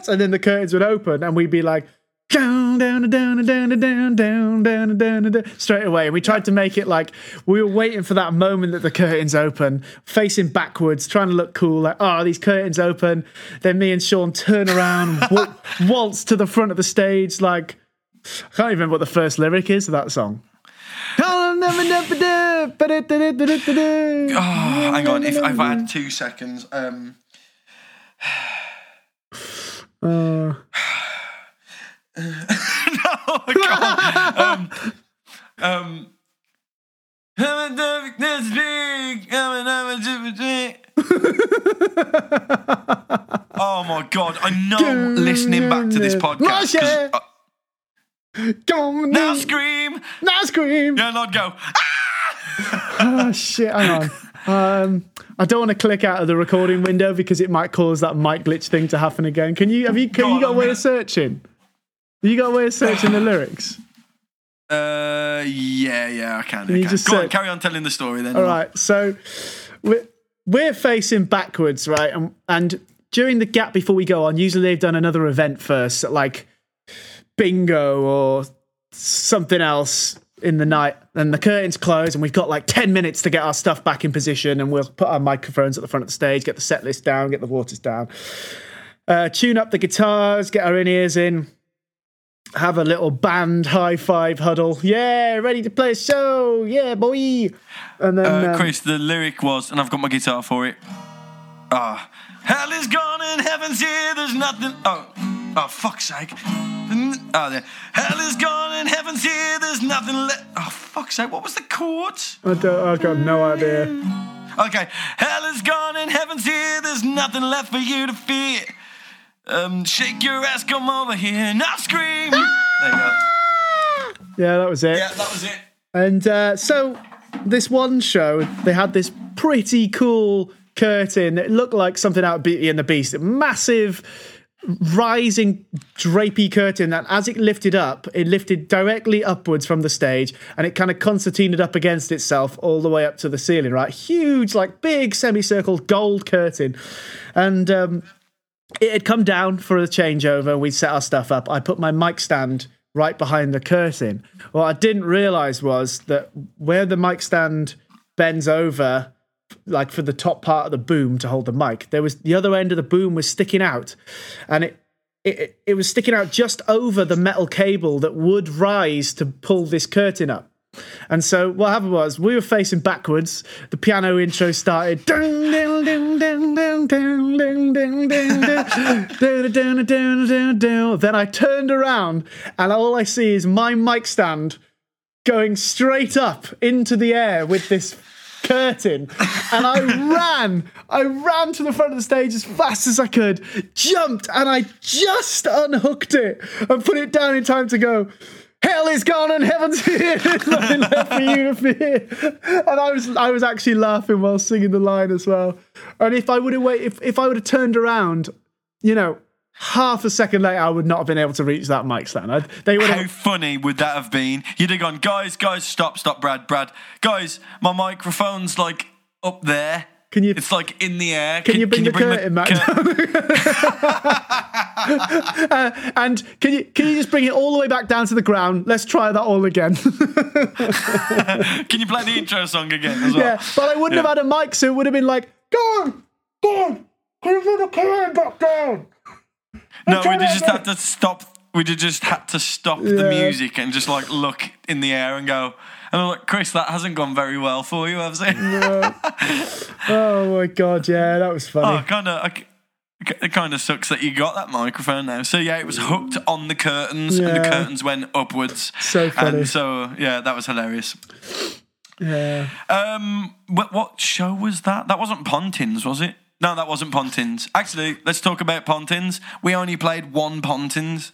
And then the curtains would open and we'd be like down, down, down, down, down, down, down, down, down, straight away. And we tried to make it like we were waiting for that moment that the curtains open, facing backwards, trying to look cool. Like, oh, these curtains open. Then me and Shaun turn around, wa- waltz to the front of the stage. Like, I can't even remember what the first lyric is of that song. Oh, hang on. If, if I had two seconds, um, Uh, no, can't. Um, um, oh my god! I know listening back to this podcast. Uh, Come now scream! now scream! Yeah, I'd go. Oh shit! Hang on. Um, I don't want to click out of the recording window because it might cause that mic glitch thing to happen again. Can you? Have you? Can God, you got a way of searching? You got a way of searching the lyrics? Uh, yeah, yeah, I can. I you can. just Go on, carry on telling the story then. All right. So we're we're facing backwards, right? And and during the gap before we go on, usually they've done another event first, like bingo or something else in the night. And the curtains close, and we've got like ten minutes to get our stuff back in position, and we'll put our microphones at the front of the stage, get the set list down, get the waters down, uh, tune up the guitars, get our in ears in. Have a little band high five huddle. Yeah, ready to play a show. Yeah, boy. And then Uh, um, Chris, the lyric was, and I've got my guitar for it. Ah, hell is gone and heaven's here. There's nothing. Oh, oh, fuck's sake. Oh, there. Hell is gone and heaven's here. There's nothing left. Oh, fuck's sake. What was the chords? I don't, I've got no idea. Okay. Hell is gone and heaven's here. There's nothing left for you to fear. Um, shake your ass, come over here. Now scream. there you go. Yeah, that was it. Yeah, that was it. And uh, so, this one show, they had this pretty cool curtain. It looked like something out of Beauty and the Beast. Massive, rising, drapey curtain that, as it lifted up, it lifted directly upwards from the stage and it kind of concertinaed up against itself all the way up to the ceiling, right? Huge, like big semicircle gold curtain. And um, it had come down for the changeover. We'd set our stuff up. I put my mic stand right behind the curtain. What I didn't realize was that where the mic stand bends over, like for the top part of the boom to hold the mic. There was the other end of the boom was sticking out, and it it, it was sticking out just over the metal cable that would rise to pull this curtain up. And so what happened was we were facing backwards. The piano intro started. then I turned around and all I see is my mic stand going straight up into the air with this curtain and I ran. I ran to the front of the stage as fast as I could jumped and I just unhooked it and put it down in time to go hell is gone and heaven's here. There's nothing left for you to fear. And I was I was actually laughing while singing the line as well. And if I would have waited, if, if I would have turned around you know half a second later, I would not have been able to reach that mic stand. I'd, they would How have. funny would that have been? You'd have gone, guys, guys, stop, stop, Brad, Brad, guys, my microphone's like up there. Can you? It's like in the air. Can you bring the curtain back Uh, and can you can you just bring it all the way back down to the ground? Let's try that all again. Can you play the intro song again as well? yeah, but I wouldn't Yeah. have had a mic, so it would have been like, "Go on, go on, can you bring the curtain back down?" No, we'd just have to stop. We'd just had to stop the music and just like look in the air and go. And I'm like, Chris, that hasn't gone very well for you, has it? Oh my god, yeah, that was funny. Oh, kind of. It kind of sucks that you got that microphone now. So yeah, it was hooked on the curtains, and the curtains went upwards. So funny. And so yeah, that was hilarious. yeah. Um, what, what show was that? That wasn't Pontins, was it? No, that wasn't Pontins. Actually, let's talk about Pontins. We only played one Pontins.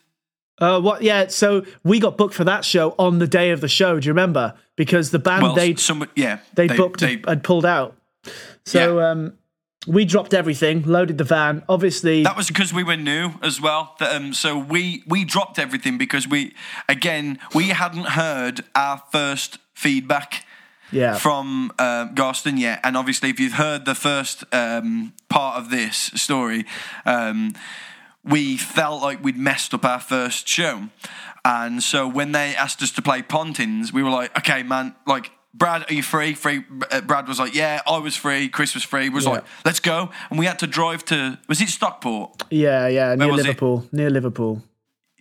Uh, what? Yeah. So we got booked for that show on the day of the show. Do you remember? Because the band Well, they some, yeah, they, booked They, had pulled out. So um, we dropped everything, loaded the van. Obviously, that was because we were new as well. Um, so we we dropped everything because we again we hadn't heard our first feedback yeah, from uh, Garston yet. And obviously, if you've heard the first um, part of this story, um, we felt like we'd messed up our first show. And so when they asked us to play Pontins, we were like, okay, man, like, Brad, are you free? Free. Uh, Brad was like, yeah, I was free. Chris was free. Was Yeah. like, let's go. And we had to drive to, was it Stockport? yeah, yeah, near was it? Liverpool, near Liverpool.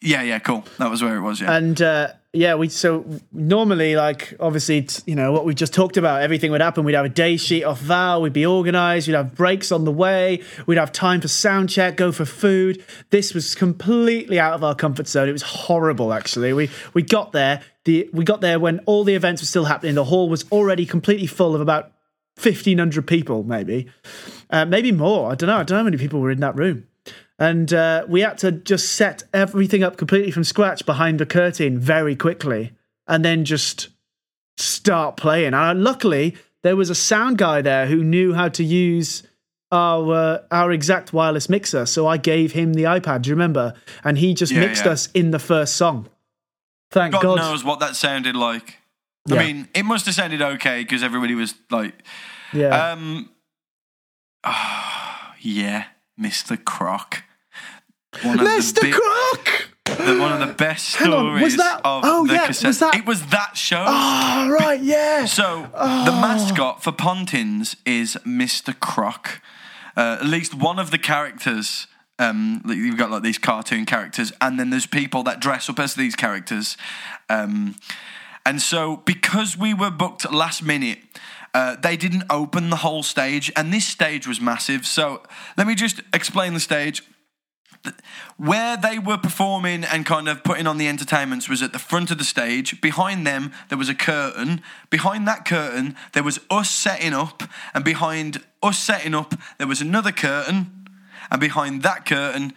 Yeah, yeah, cool. That was where it was, yeah. And uh, yeah, we so normally like obviously you know what we just talked about. Everything would happen. We'd have a day sheet off Val. We'd be organised. We'd have breaks on the way. We'd have time for sound check. Go for food. This was completely out of our comfort zone. It was horrible. Actually, we we got there. The we got there when all the events were still happening. The hall was already completely full of about fifteen hundred people, maybe, uh, maybe more. I don't know. I don't know how many people were in that room and uh, we had to just set everything up completely from scratch behind the curtain very quickly and then just start playing and uh, luckily there was a sound guy there who knew how to use our uh, our exact wireless mixer so i gave him the ipad do you remember and he just Yeah, mixed yeah. us in the first song thank God, god, knows what that sounded like. Yeah. I mean, it must have sounded okay because everybody was like, yeah Um. yeah, Mr. Croc. One of mr bi- croc the- one of the best stories on, was that- of oh, the yeah, cassette. was that- It was that show. oh right yeah So the mascot for Pontins is Mr. Croc. Uh, at least one of the characters. Um, you've got like these cartoon characters, and then there's people that dress up as these characters. Um, and so, because we were booked last minute, uh, they didn't open the whole stage, and this stage was massive. So, let me just explain the stage where they were performing and kind of putting on the entertainments was at the front of the stage. Behind them, there was a curtain. Behind that curtain, there was us setting up, and behind us setting up, there was another curtain, and behind that curtain.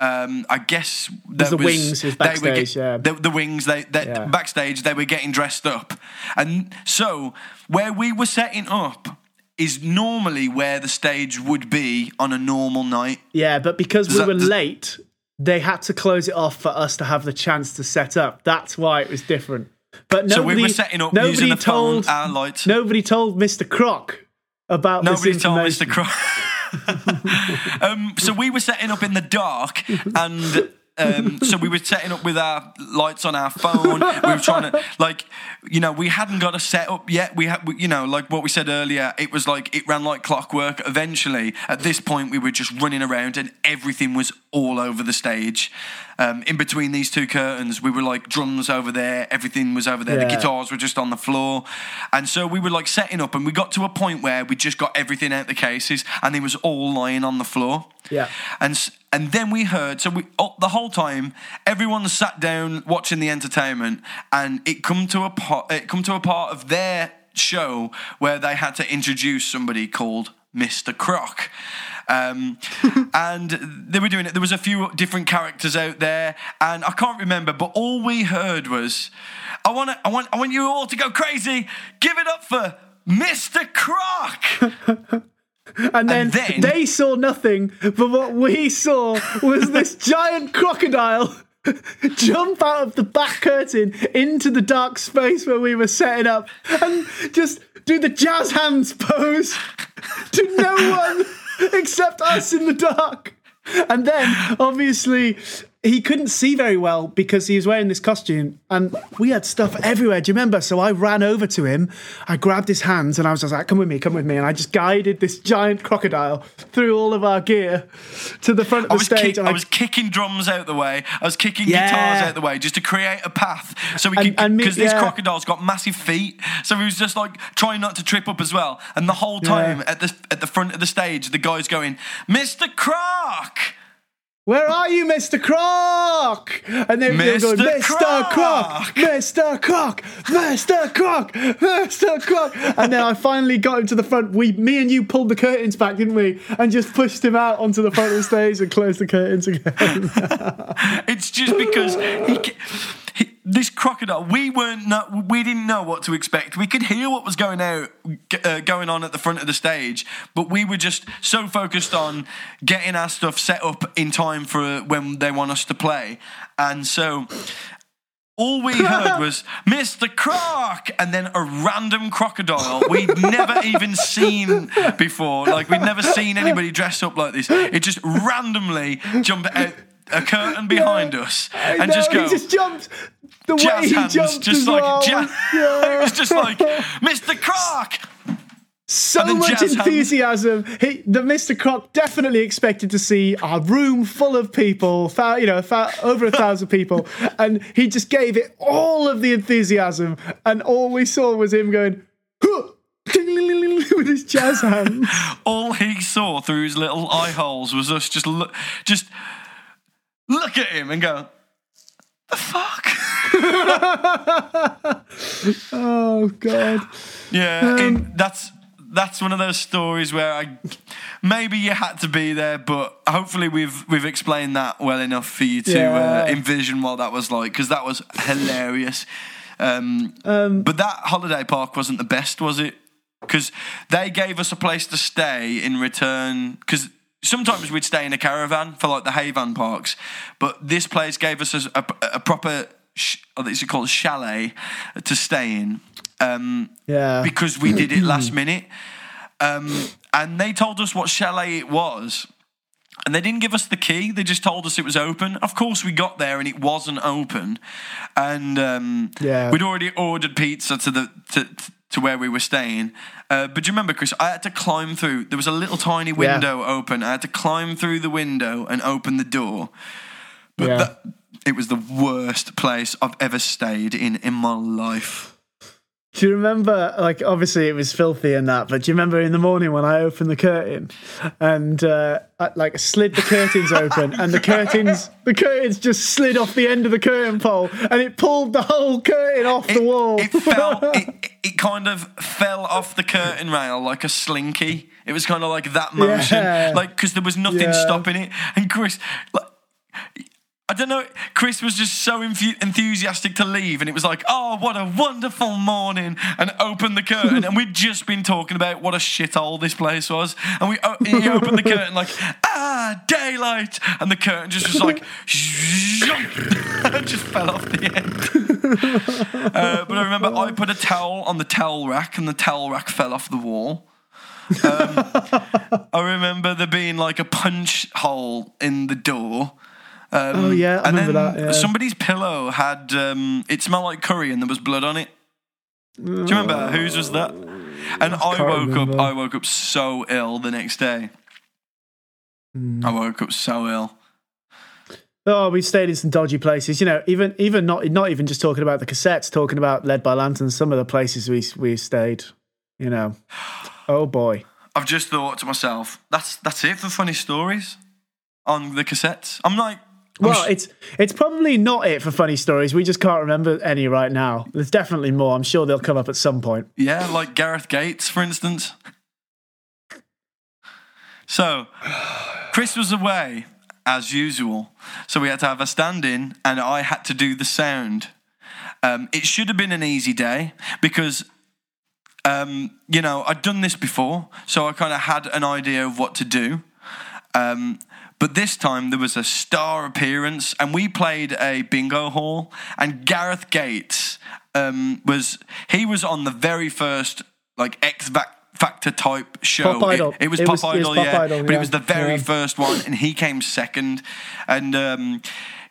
Um, I guess there the was, wings, were backstage, yeah. the, the wings. They, they Yeah. backstage they were getting dressed up, and so where we were setting up is normally where the stage would be on a normal night. Yeah, but because we that- were does- late, they had to close it off for us to have the chance to set up. That's why it was different. But So nobody, we were setting up nobody using the told, phone, our lights. Nobody told Mr. Croc about Nobody this told information. Mr. Croc. um, so we were setting up in the dark, and um, so we were setting up with our lights on our phone. We were trying to, like, you know, we hadn't got a setup yet. We had, you know, like what we said earlier. It was like it ran like clockwork. Eventually, at this point, we were just running around, and everything was all over the stage. Um, in between these two curtains. We were like drums over there, everything was over there. The guitars were just on the floor, and so we were like setting up, and we got to a point where we just got everything out the cases, and it was all lying on the floor. Yeah. And and then we heard so we oh, the whole time everyone sat down watching the entertainment, and it come to a part it come to a part of their show where they had to introduce somebody called Mr. Croc. Um, and they were doing it. There was a few different characters out there, and I can't remember, but all we heard was, "I want I want, I want you all to go crazy. Give it up for Mr. Croc." And then, then- they saw nothing, but what we saw was this giant crocodile jump out of the back curtain into the dark space where we were setting up and just do the jazz hands pose to no one except us in the dark. And then, obviously, he couldn't see very well because he was wearing this costume and we had stuff everywhere. Do you remember? So I ran over to him, I grabbed his hands, and I was just like, come with me, come with me. And I just guided this giant crocodile through all of our gear to the front of I the was, stage. kick, and I was kicking drums out the way. I was kicking Yeah. guitars out the way just to create a path so we could. Because this yeah. crocodile's got massive feet, so he was just like trying not to trip up as well. And the whole time Yeah. at the at the front of the stage, the guy's going, "Mr. Croc." Where are you, Mr. Croc? And then they were going, Mr. Croc, Croc." Mr. Croc, Mr. Croc, Mr. Croc. And then I finally got him to the front. We, me and you pulled the curtains back, didn't we? And just pushed him out onto the front of the stage and closed the curtains again. It's just because he, ca- he, this crocodile. We weren't. No, we didn't know what to expect. We could hear what was going out, uh, going on at the front of the stage, but we were just so focused on getting our stuff set up in time for when they want us to play, and so. All we heard was Mr. Croc and then a random crocodile we'd never even seen before. Like, we'd never seen anybody dressed up like this. It just randomly jumped out a curtain behind us and No, just go. He just jumped. The way jazz he hands, jumped just like well. jazz. Yeah. it was just like Mr. Croc. so much enthusiasm. He, the Mr. Croc definitely expected to see a room full of people, you know, over a thousand people, and he just gave it all of the enthusiasm. And all we saw was him going "Huh!" with his jazz hands. All he saw through his little eye holes was us just just look at him and go, the fuck. Oh God! Yeah, Um, it- that's that's one of those stories where I maybe you had to be there, but hopefully we've we've explained that well enough for you to Yeah. uh, envision what that was like because that was hilarious. Um, but that holiday park wasn't the best, was it? Because they gave us a place to stay in return. Because sometimes we'd stay in a caravan for like the Haven parks, but this place gave us a, a, a proper. Sh- is it called? Chalet to stay in. Um, Yeah. because we did it last minute. Um, and they told us what chalet it was. And they didn't give us the key. They just told us it was open. Of course, we got there and it wasn't open. And um, Yeah. we'd already ordered pizza to the to, to where we were staying. Uh, but do you remember, Chris? I had to climb through. There was a little tiny window open. I had to climb through the window and open the door. But Yeah. that, it was the worst place I've ever stayed in in my life. Do you remember, like, obviously it was filthy and that, but do you remember in the morning when I opened the curtain and, uh, I, like, slid the curtains open and the curtains, the curtains just slid off the end of the curtain pole and it pulled the whole curtain off the wall. It fell. it, it kind of fell off the curtain rail like a slinky. It was kind of like that motion, Yeah. like because there was nothing Yeah. stopping it. And Chris, like, I don't know. Chris was just so enthusiastic to leave, and it was like, "Oh, what a wonderful morning!" And opened the curtain, and we'd just been talking about what a shithole this place was, and we he opened the curtain like, "Ah, daylight!" And the curtain just was like, just fell off the end. Uh, but I remember I put a towel on the towel rack, and the towel rack fell off the wall. Um, I remember there being like a punch hole in the door. Um, Oh, yeah, I and remember then that, yeah. somebody's pillow had um, it smelled like curry, and there was blood on it. Do you remember whose was that? And I can't woke remember. up. I woke up so ill the next day. Hmm. I woke up so ill. Oh, we stayed in some dodgy places. You know, even even not not even just talking about the cassettes, talking about Led by Lanterns. Some of the places we we stayed. You know, oh boy. I've just thought to myself, that's that's it for funny stories on the cassettes. I'm like, Well, sh- it's it's probably not it for funny stories. We just can't remember any right now. There's definitely more. I'm sure they'll come up at some point. yeah, like Gareth Gates, for instance. So, Chris was away as usual, so we had to have a stand-in, and I had to do the sound. Um, it should have been an easy day because um, you know, I'd done this before, so I kind of had an idea of what to do. Um, but this time there was a star appearance, and we played a bingo hall. And Gareth Gates um, was he was on the very first like X Factor type show. Idol. It, it was It Pop was- it was Idol, Pop yeah, Idol, but it was the very Yeah. first one, and he came second. And um,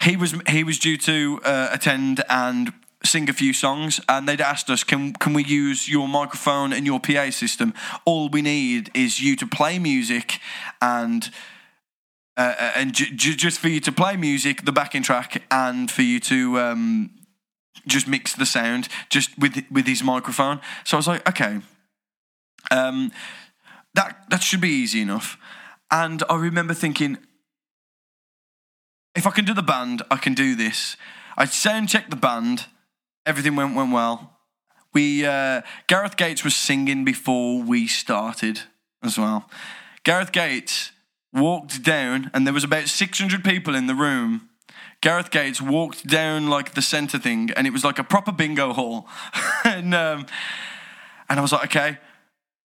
he was he was due to uh, attend and sing a few songs, and they'd asked us, "Can can we use your microphone and your PA system? All we need is you to play music, and." Uh, and j- j- just for you to play music, the backing track, and for you to um, just mix the sound just with with his microphone. So I was like, okay, um, that that should be easy enough. And I remember thinking, if I can do the band, I can do this. I sound checked the band, everything went went well. We uh, Gareth Gates was singing before we started as well. Gareth Gates walked down, and there was about six hundred people in the room. Gareth Gates walked down like the center thing, and it was like a proper bingo hall. and um, and I was like, okay,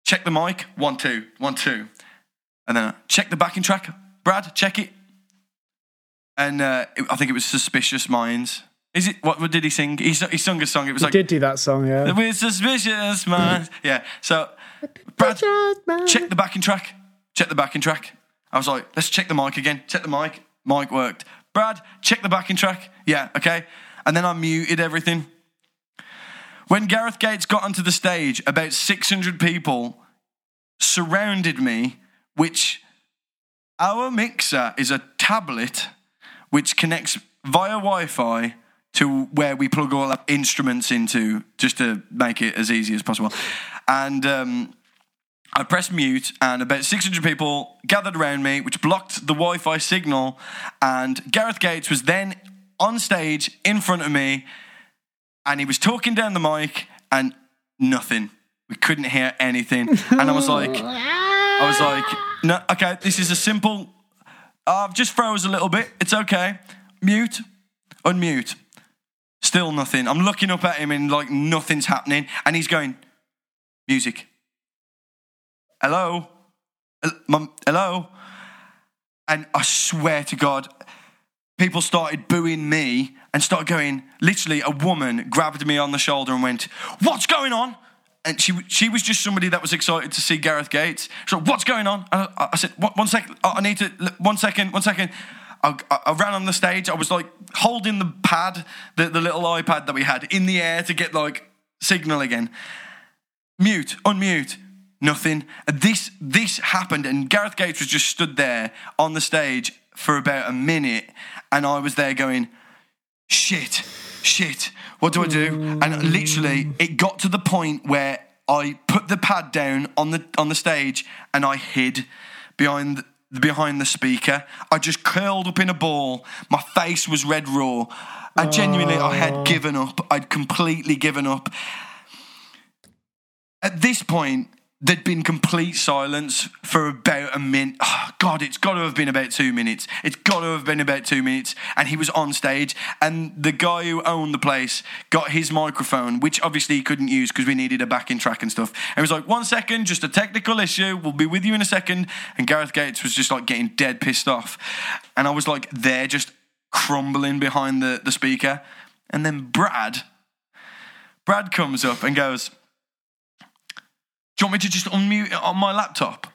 check the mic, one two, one two, and then uh, check the backing track, Brad, check it. And uh, it- I think it was Suspicious Minds. Is it what, what did he sing? He, he sung a song. It was like Did do that song, yeah. with suspicious minds. Yeah. So, Brad, check the backing track. Check the backing track. I was like, let's check the mic again. Check the mic. Mic worked. Brad, check the backing track. Yeah, okay. And then I muted everything. When Gareth Gates got onto the stage, about 600 people surrounded me, which our mixer is a tablet which connects via Wi Fi to where we plug all our instruments into just to make it as easy as possible. And um, I pressed mute, and about 600 people gathered around me, which blocked the Wi Fi signal. And Gareth Gates was then on stage in front of me, and he was talking down the mic, and nothing. We couldn't hear anything. And I was like, I was like, no, okay, this is a simple. I've just froze a little bit. It's okay. Mute, unmute. Still nothing. I'm looking up at him and like nothing's happening. And he's going, music. Hello? Hel- Mum, hello? And I swear to God, people started booing me and started going, literally, a woman grabbed me on the shoulder and went, What's going on? And she she was just somebody that was excited to see Gareth Gates. Like, What's going on? And I, I said, one, second, I need to, one second, one second. I I ran on the stage. I was like holding the pad, the, the little iPad that we had in the air to get like signal again. Mute, unmute, nothing. This this happened, and Gareth Gates was just stood there on the stage for about a minute, and I was there going, shit, shit, what do I do? And literally, it got to the point where I put the pad down on the on the stage and I hid behind behind the speaker. I just curled up in a ball. My face was red raw. I genuinely, I had given up. I'd completely given up. At this point, there'd been complete silence for about a minute. Oh, God, it's got to have been about two minutes. It's got to have been about two minutes. And he was on stage, and the guy who owned the place got his microphone, which obviously he couldn't use because we needed a backing track and stuff. And he was like, one second, just a technical issue. We'll be with you in a second. And Gareth Gates was just like getting dead pissed off. And I was like there, just crumbling behind the, the speaker. And then Brad, Brad comes up and goes, do you want me to just unmute it on my laptop?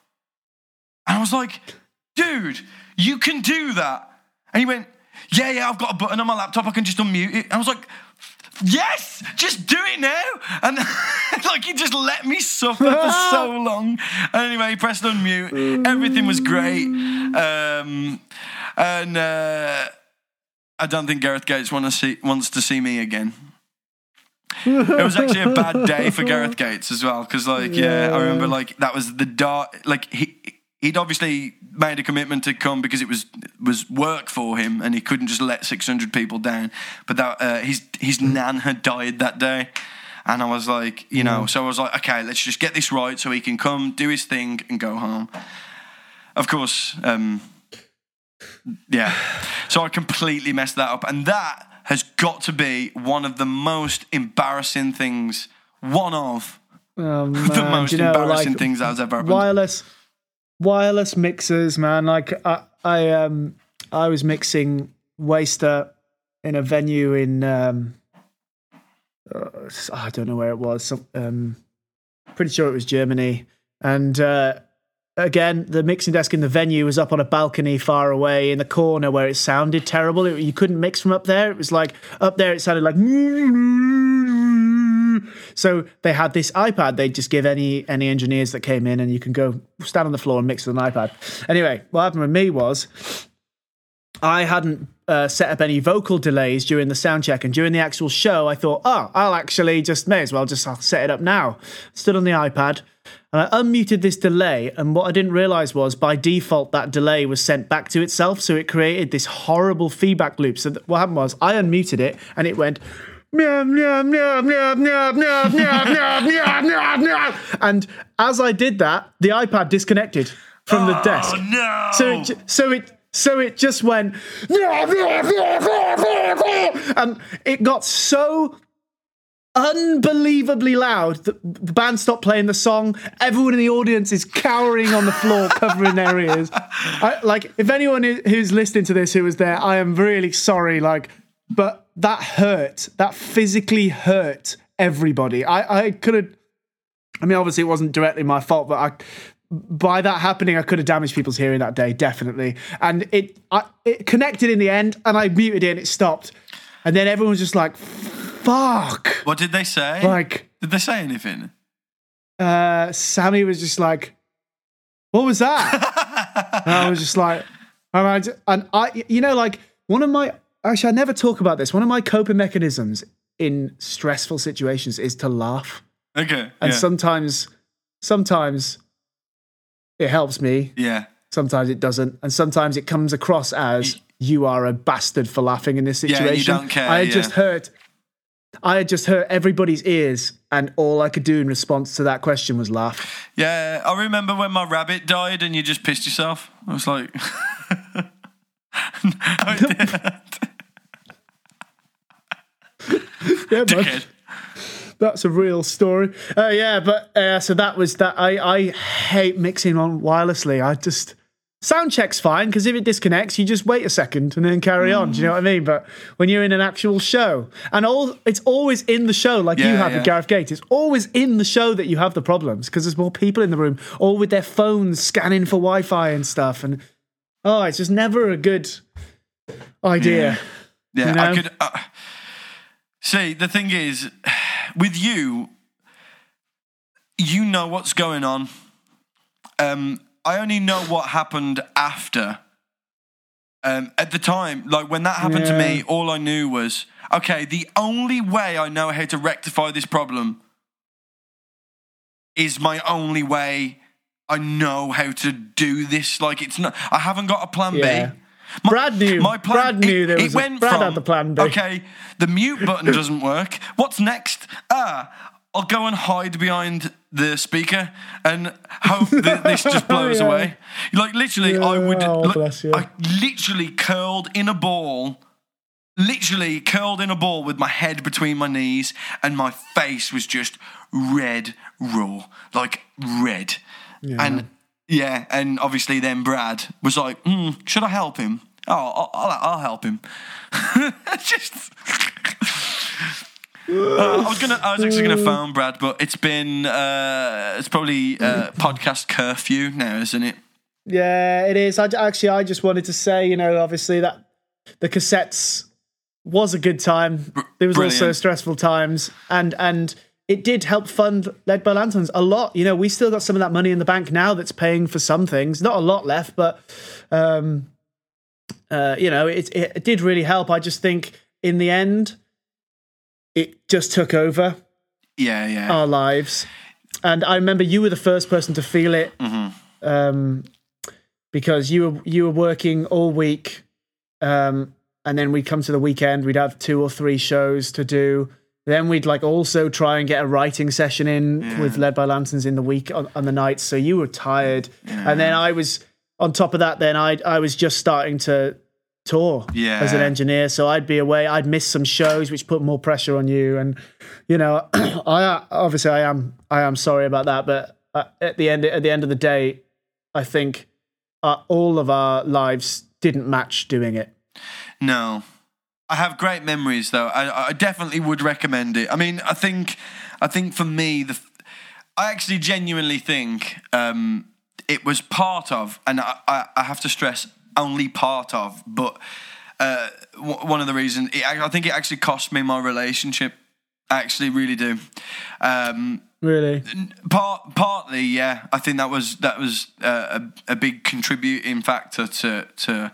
And I was like, dude, you can do that. And he went, yeah, yeah, I've got a button on my laptop. I can just unmute it. And I was like, yes, just do it now. And like, he just let me suffer for so long. And anyway, he pressed unmute. Everything was great. Um, and, uh, I don't think Gareth Gates want to see, wants to see me again. It was actually a bad day for Gareth Gates as well because, like, yeah. Yeah. I remember like that was the dark. Like he he'd obviously made a commitment to come because it was was work for him and he couldn't just let six hundred people down. But that uh, his his nan had died that day. And I was like, you know, so I was like, okay, let's just get this right so he can come, do his thing, and go home. Of course, um, yeah. So I completely messed that up. And that has got to be one of the most embarrassing things, one of Oh, the most you know, embarrassing like, things that's ever happened. wireless wireless mixers man. Like i i um i was mixing waster in a venue in um uh, i don't know where it was some, um pretty sure it was germany. And uh again the mixing desk in the venue was up on a balcony far away in the corner where it sounded terrible it, you couldn't mix from up there it was like up there it sounded like so they had this iPad. They'd just give any any engineers that came in, and you can go stand on the floor and mix with an iPad. Anyway, what happened with me was I hadn't set up any vocal delays during the sound check. And during the actual show, I thought, oh, I'll actually just may as well just I'll set it up now. Stood on the iPad and I unmuted this delay. And what I didn't realize was by default, that delay was sent back to itself. So it created this horrible feedback loop. So what happened was I unmuted it and it went. and as I did that, the iPad disconnected from oh, the desk. No. So it, so it so it just went and it got so unbelievably loud that the band stopped playing the song. Everyone in the audience is cowering on the floor, covering their ears. I, like, if anyone who's listening to this who was there, I am really sorry. Like, but that hurt. That physically hurt everybody. I, I could have. I mean, obviously, it wasn't directly my fault, but I, by that happening, I could have damaged people's hearing that day, definitely. And it, I, it connected in the end, and I muted it, and it stopped. And then everyone was just like, "Fuck!" what did they say? Like, did they say anything? uh, Sammy was just like, "What was that?" and I was just like, and I, ju- and I, you know, like one of my actually, I never talk about this. One of my coping mechanisms in stressful situations is to laugh. Okay. And yeah. sometimes, sometimes it helps me. yeah. Sometimes it doesn't, and sometimes it comes across as you are a bastard for laughing in this situation. Yeah, you don't care, I had yeah. just hurt. I had just hurt everybody's ears, and all I could do in response to that question was laugh. Yeah, I remember when my rabbit died and you just pissed yourself. I was like, Yeah, man. That's a real story. Uh, yeah, but uh, so that was that. I I hate mixing on wirelessly. I just sound check's fine because if it disconnects, you just wait a second and then carry on. Do you know what I mean? But when you're in an actual show, and all it's always in the show, like you have yeah. with Gareth Gates. It's always in the show that you have the problems because there's more people in the room, all with their phones scanning for Wi-Fi and stuff. And oh, it's just never a good idea. Yeah, You I could. Uh, see, the thing is, with you, you know what's going on. Um, I only know what happened after. Um, at the time, like when that happened to me, all I knew was okay. The only way I know how to rectify this problem is my only way. I know how to do this. Like it's not. I haven't got a plan Yeah. B. My, Brad knew- Brad knew there was a- Brad had the plan B. Okay, the mute button doesn't work. What's next? Ah, I'll go and hide behind the speaker and hope that this just blows Yeah. away. Like literally, I would. Oh, like, bless you. I literally curled in a ball. Literally curled in a ball with my head between my knees, and my face was just red raw, like red. And yeah, and obviously then Brad was like, hmm, "Should I help him? Oh, I'll, I'll, I'll help him." just. Uh, I was gonna. I was actually gonna phone Brad, but it's been. Uh, it's probably uh, podcast curfew now, isn't it? Yeah, it is. I actually, I just wanted to say, you know, obviously that the cassettes was a good time. There was also stressful times, and and it did help fund Led by Lanterns a lot. You know, we still got some of that money in the bank now that's paying for some things. Not a lot left, but um, uh, you know, it, it did really help. I just think in the end, it just took over Yeah, yeah. our lives. And I remember you were the first person to feel it um, because you were you were working all week, um, and then we'd come to the weekend. We'd have two or three shows to do. Then we'd like also try and get a writing session in with Led by Lanterns in the week on, on the nights. So you were tired, and then I was on top of that. Then I I was just starting to tour Yeah. as an engineer, so I'd be away. I'd miss some shows, which put more pressure on you. And you know, I obviously I am I am sorry about that, but uh, at the end at the end of the day, I think uh, all of our lives didn't match doing it. No. I have great memories though. I, I definitely would recommend it. I mean, I think, I think for me, the, I actually genuinely think um, it was part of, and I, I, I have to stress, only part of, but uh, w- one of the reasons it, I think it actually cost me my relationship. I actually really do. Um, Really, Part, partly, yeah. I think that was that was uh, a, a big contributing factor to to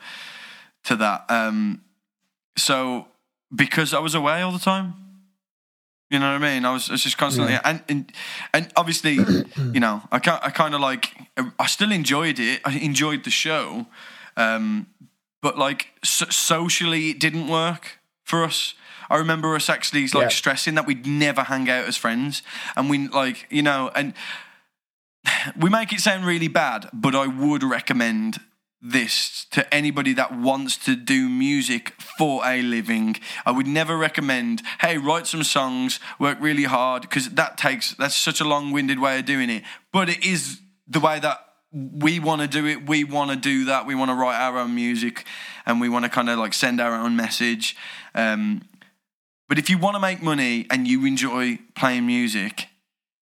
to that. Um, so because I was away all the time, you know what I mean. I was, I was just constantly and, and and obviously, you know, I ca- I kind of like I still enjoyed it. I enjoyed the show, um, but like so- socially, it didn't work for us. I remember us actually like Yeah. stressing that we'd never hang out as friends, and we like you know, and we make it sound really bad, but I would recommend this to anybody that wants to do music for a living. I would never recommend, hey, write some songs, work really hard, because that takes that's such a long-winded way of doing it. But it is the way that we want to do it. We want to do that. We want to write our own music, and we want to kind of like send our own message. Um, but if you want to make money and you enjoy playing music,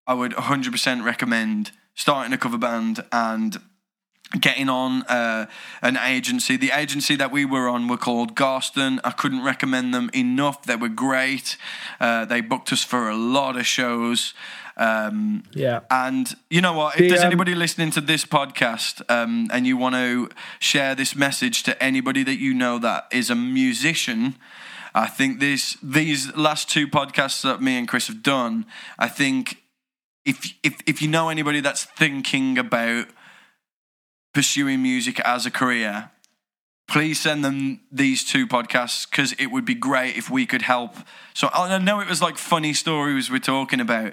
I would 100% recommend starting a cover band and getting on uh, an agency. The agency that we were on were called Garston. I couldn't recommend them enough. They were great. Uh, they booked us for a lot of shows. Um, yeah. and you know what? If The, there's um, anybody listening to this podcast um, and you want to share this message to anybody that you know that is a musician, I think this these last two podcasts that me and Chris have done, I think if if if you know anybody that's thinking about pursuing music as a career, please send them these two podcasts because it would be great if we could help. So I know it was like funny stories we're talking about,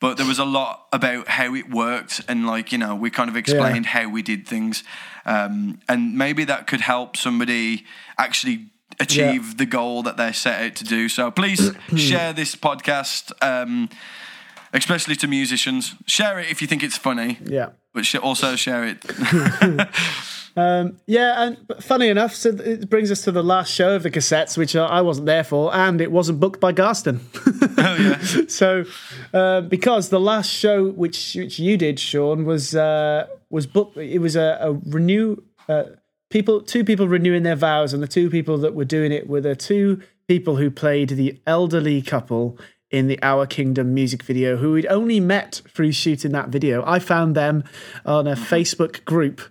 but there was a lot about how it worked and like you know we kind of explained how we did things, um, and maybe that could help somebody actually achieve the goal that they're set out to do. So please share this podcast. Um, Especially to musicians, share it if you think it's funny, Yeah. but sh- also share it. Um, yeah, and but funny enough, so it brings us to the last show of the cassettes, which I I wasn't there for, and it wasn't booked by Garston. oh yeah, so, uh, because the last show which which you did, Shaun, was uh, was booked. It was a, a renew. Uh, people, two people renewing their vows, and the two people that were doing it were the two people who played the elderly couple in the Our Kingdom music video, who we'd only met through shooting that video. I found them on a Facebook group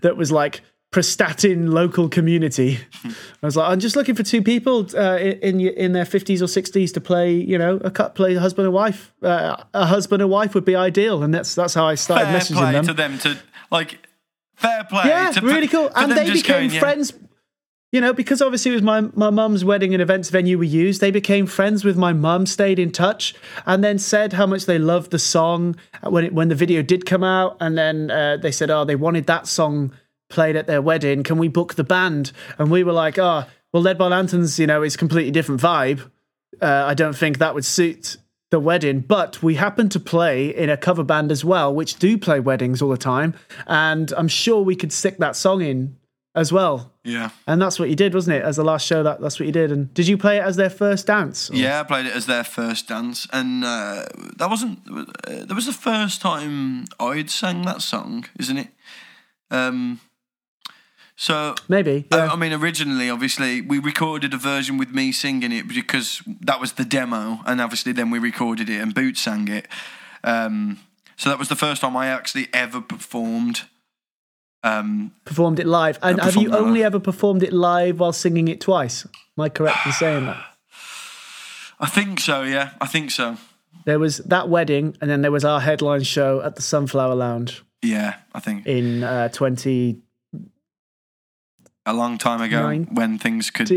that was like Prestatyn local community. I was like, I'm just looking for two people uh, in in their 50s or 60s to play, you know, a cut play husband and wife. Uh, a husband and wife would be ideal, and that's that's how I started fair messaging play them. to them to like fair play. yeah, to, really cool. And they became going, yeah. You know, because obviously it was my my mum's wedding and events venue we used. They became friends with my mum, stayed in touch, and then said how much they loved the song when it, when the video did come out. And then uh, they said, oh, they wanted that song played at their wedding. Can we book the band? And we were like, oh, well, Led by Lanterns, you know, is completely different vibe. Uh, I don't think that would suit the wedding, but we happen to play in a cover band as well, which do play weddings all the time. And I'm sure we could stick that song in as well. Yeah, And that's what you did, wasn't it? As the last show, that that's what you did. And did you play it as their first dance? or- yeah. I played it as their first dance, and uh, that wasn't. Uh, that was the first time I'd sang that song, isn't it? Um. So maybe. I- Yeah. I mean, originally, obviously, we recorded a version with me singing it because that was the demo, and obviously, then we recorded it and Boot sang it. Um, so that was the first time I actually ever performed Um, Performed it live. And have you only live. ever performed it live while singing it twice? Am I correct in saying that? I think so. Yeah, I think so. There was that wedding, and then there was our headline show at the Sunflower Lounge Yeah, I think in uh, 2018. a long time ago when things could.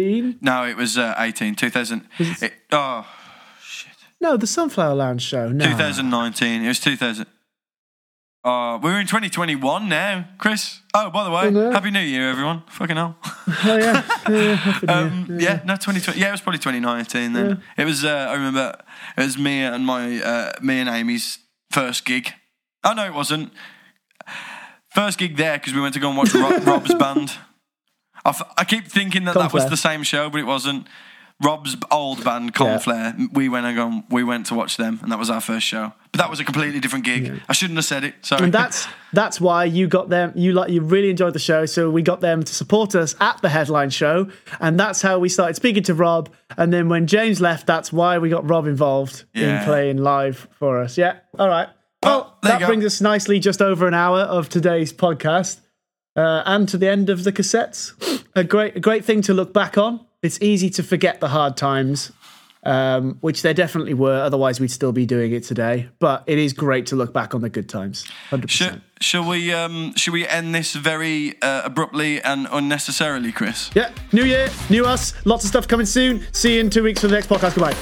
No, it was uh, 18, 2000. Was it- It, oh, shit. No, the Sunflower Lounge show. No. 2019. It was 2000. Oh, we're in 2021 now, Chris. Oh, by the way, Oh, no. Happy New Year, everyone. Fucking hell. Oh, yeah. yeah, Um, yeah, no, 2020. Yeah, it was probably 2019 then. It was. Uh, I remember it was me and my uh, me and Amy's first gig. Oh no, it wasn't. First gig there because we went to go and watch Rob, Rob's band. I, f- I keep thinking that that was the same show, but it wasn't. Rob's old band, Conflare. We went and gone, we went to watch them, and that was our first show. But that was a completely different gig. I shouldn't have said it. Sorry. and that's that's why you got them. You like you really enjoyed the show, so we got them to support us at the headline show, and that's how we started speaking to Rob. And then when James left, that's why we got Rob involved in playing live for us. Yeah, all right. Well, Well, that brings us nicely just over an hour of today's podcast, uh, and to the end of the cassettes. A great, a great thing to look back on. It's easy to forget the hard times um, which there definitely were. Otherwise, we'd still be doing it today. But it is great to look back on the good times. Hundred Shall, percent. shall we? Um, shall we end this very uh, abruptly and unnecessarily, Chris? Yeah. New year, new us. Lots of stuff coming soon. See you in two weeks for the next podcast. Goodbye.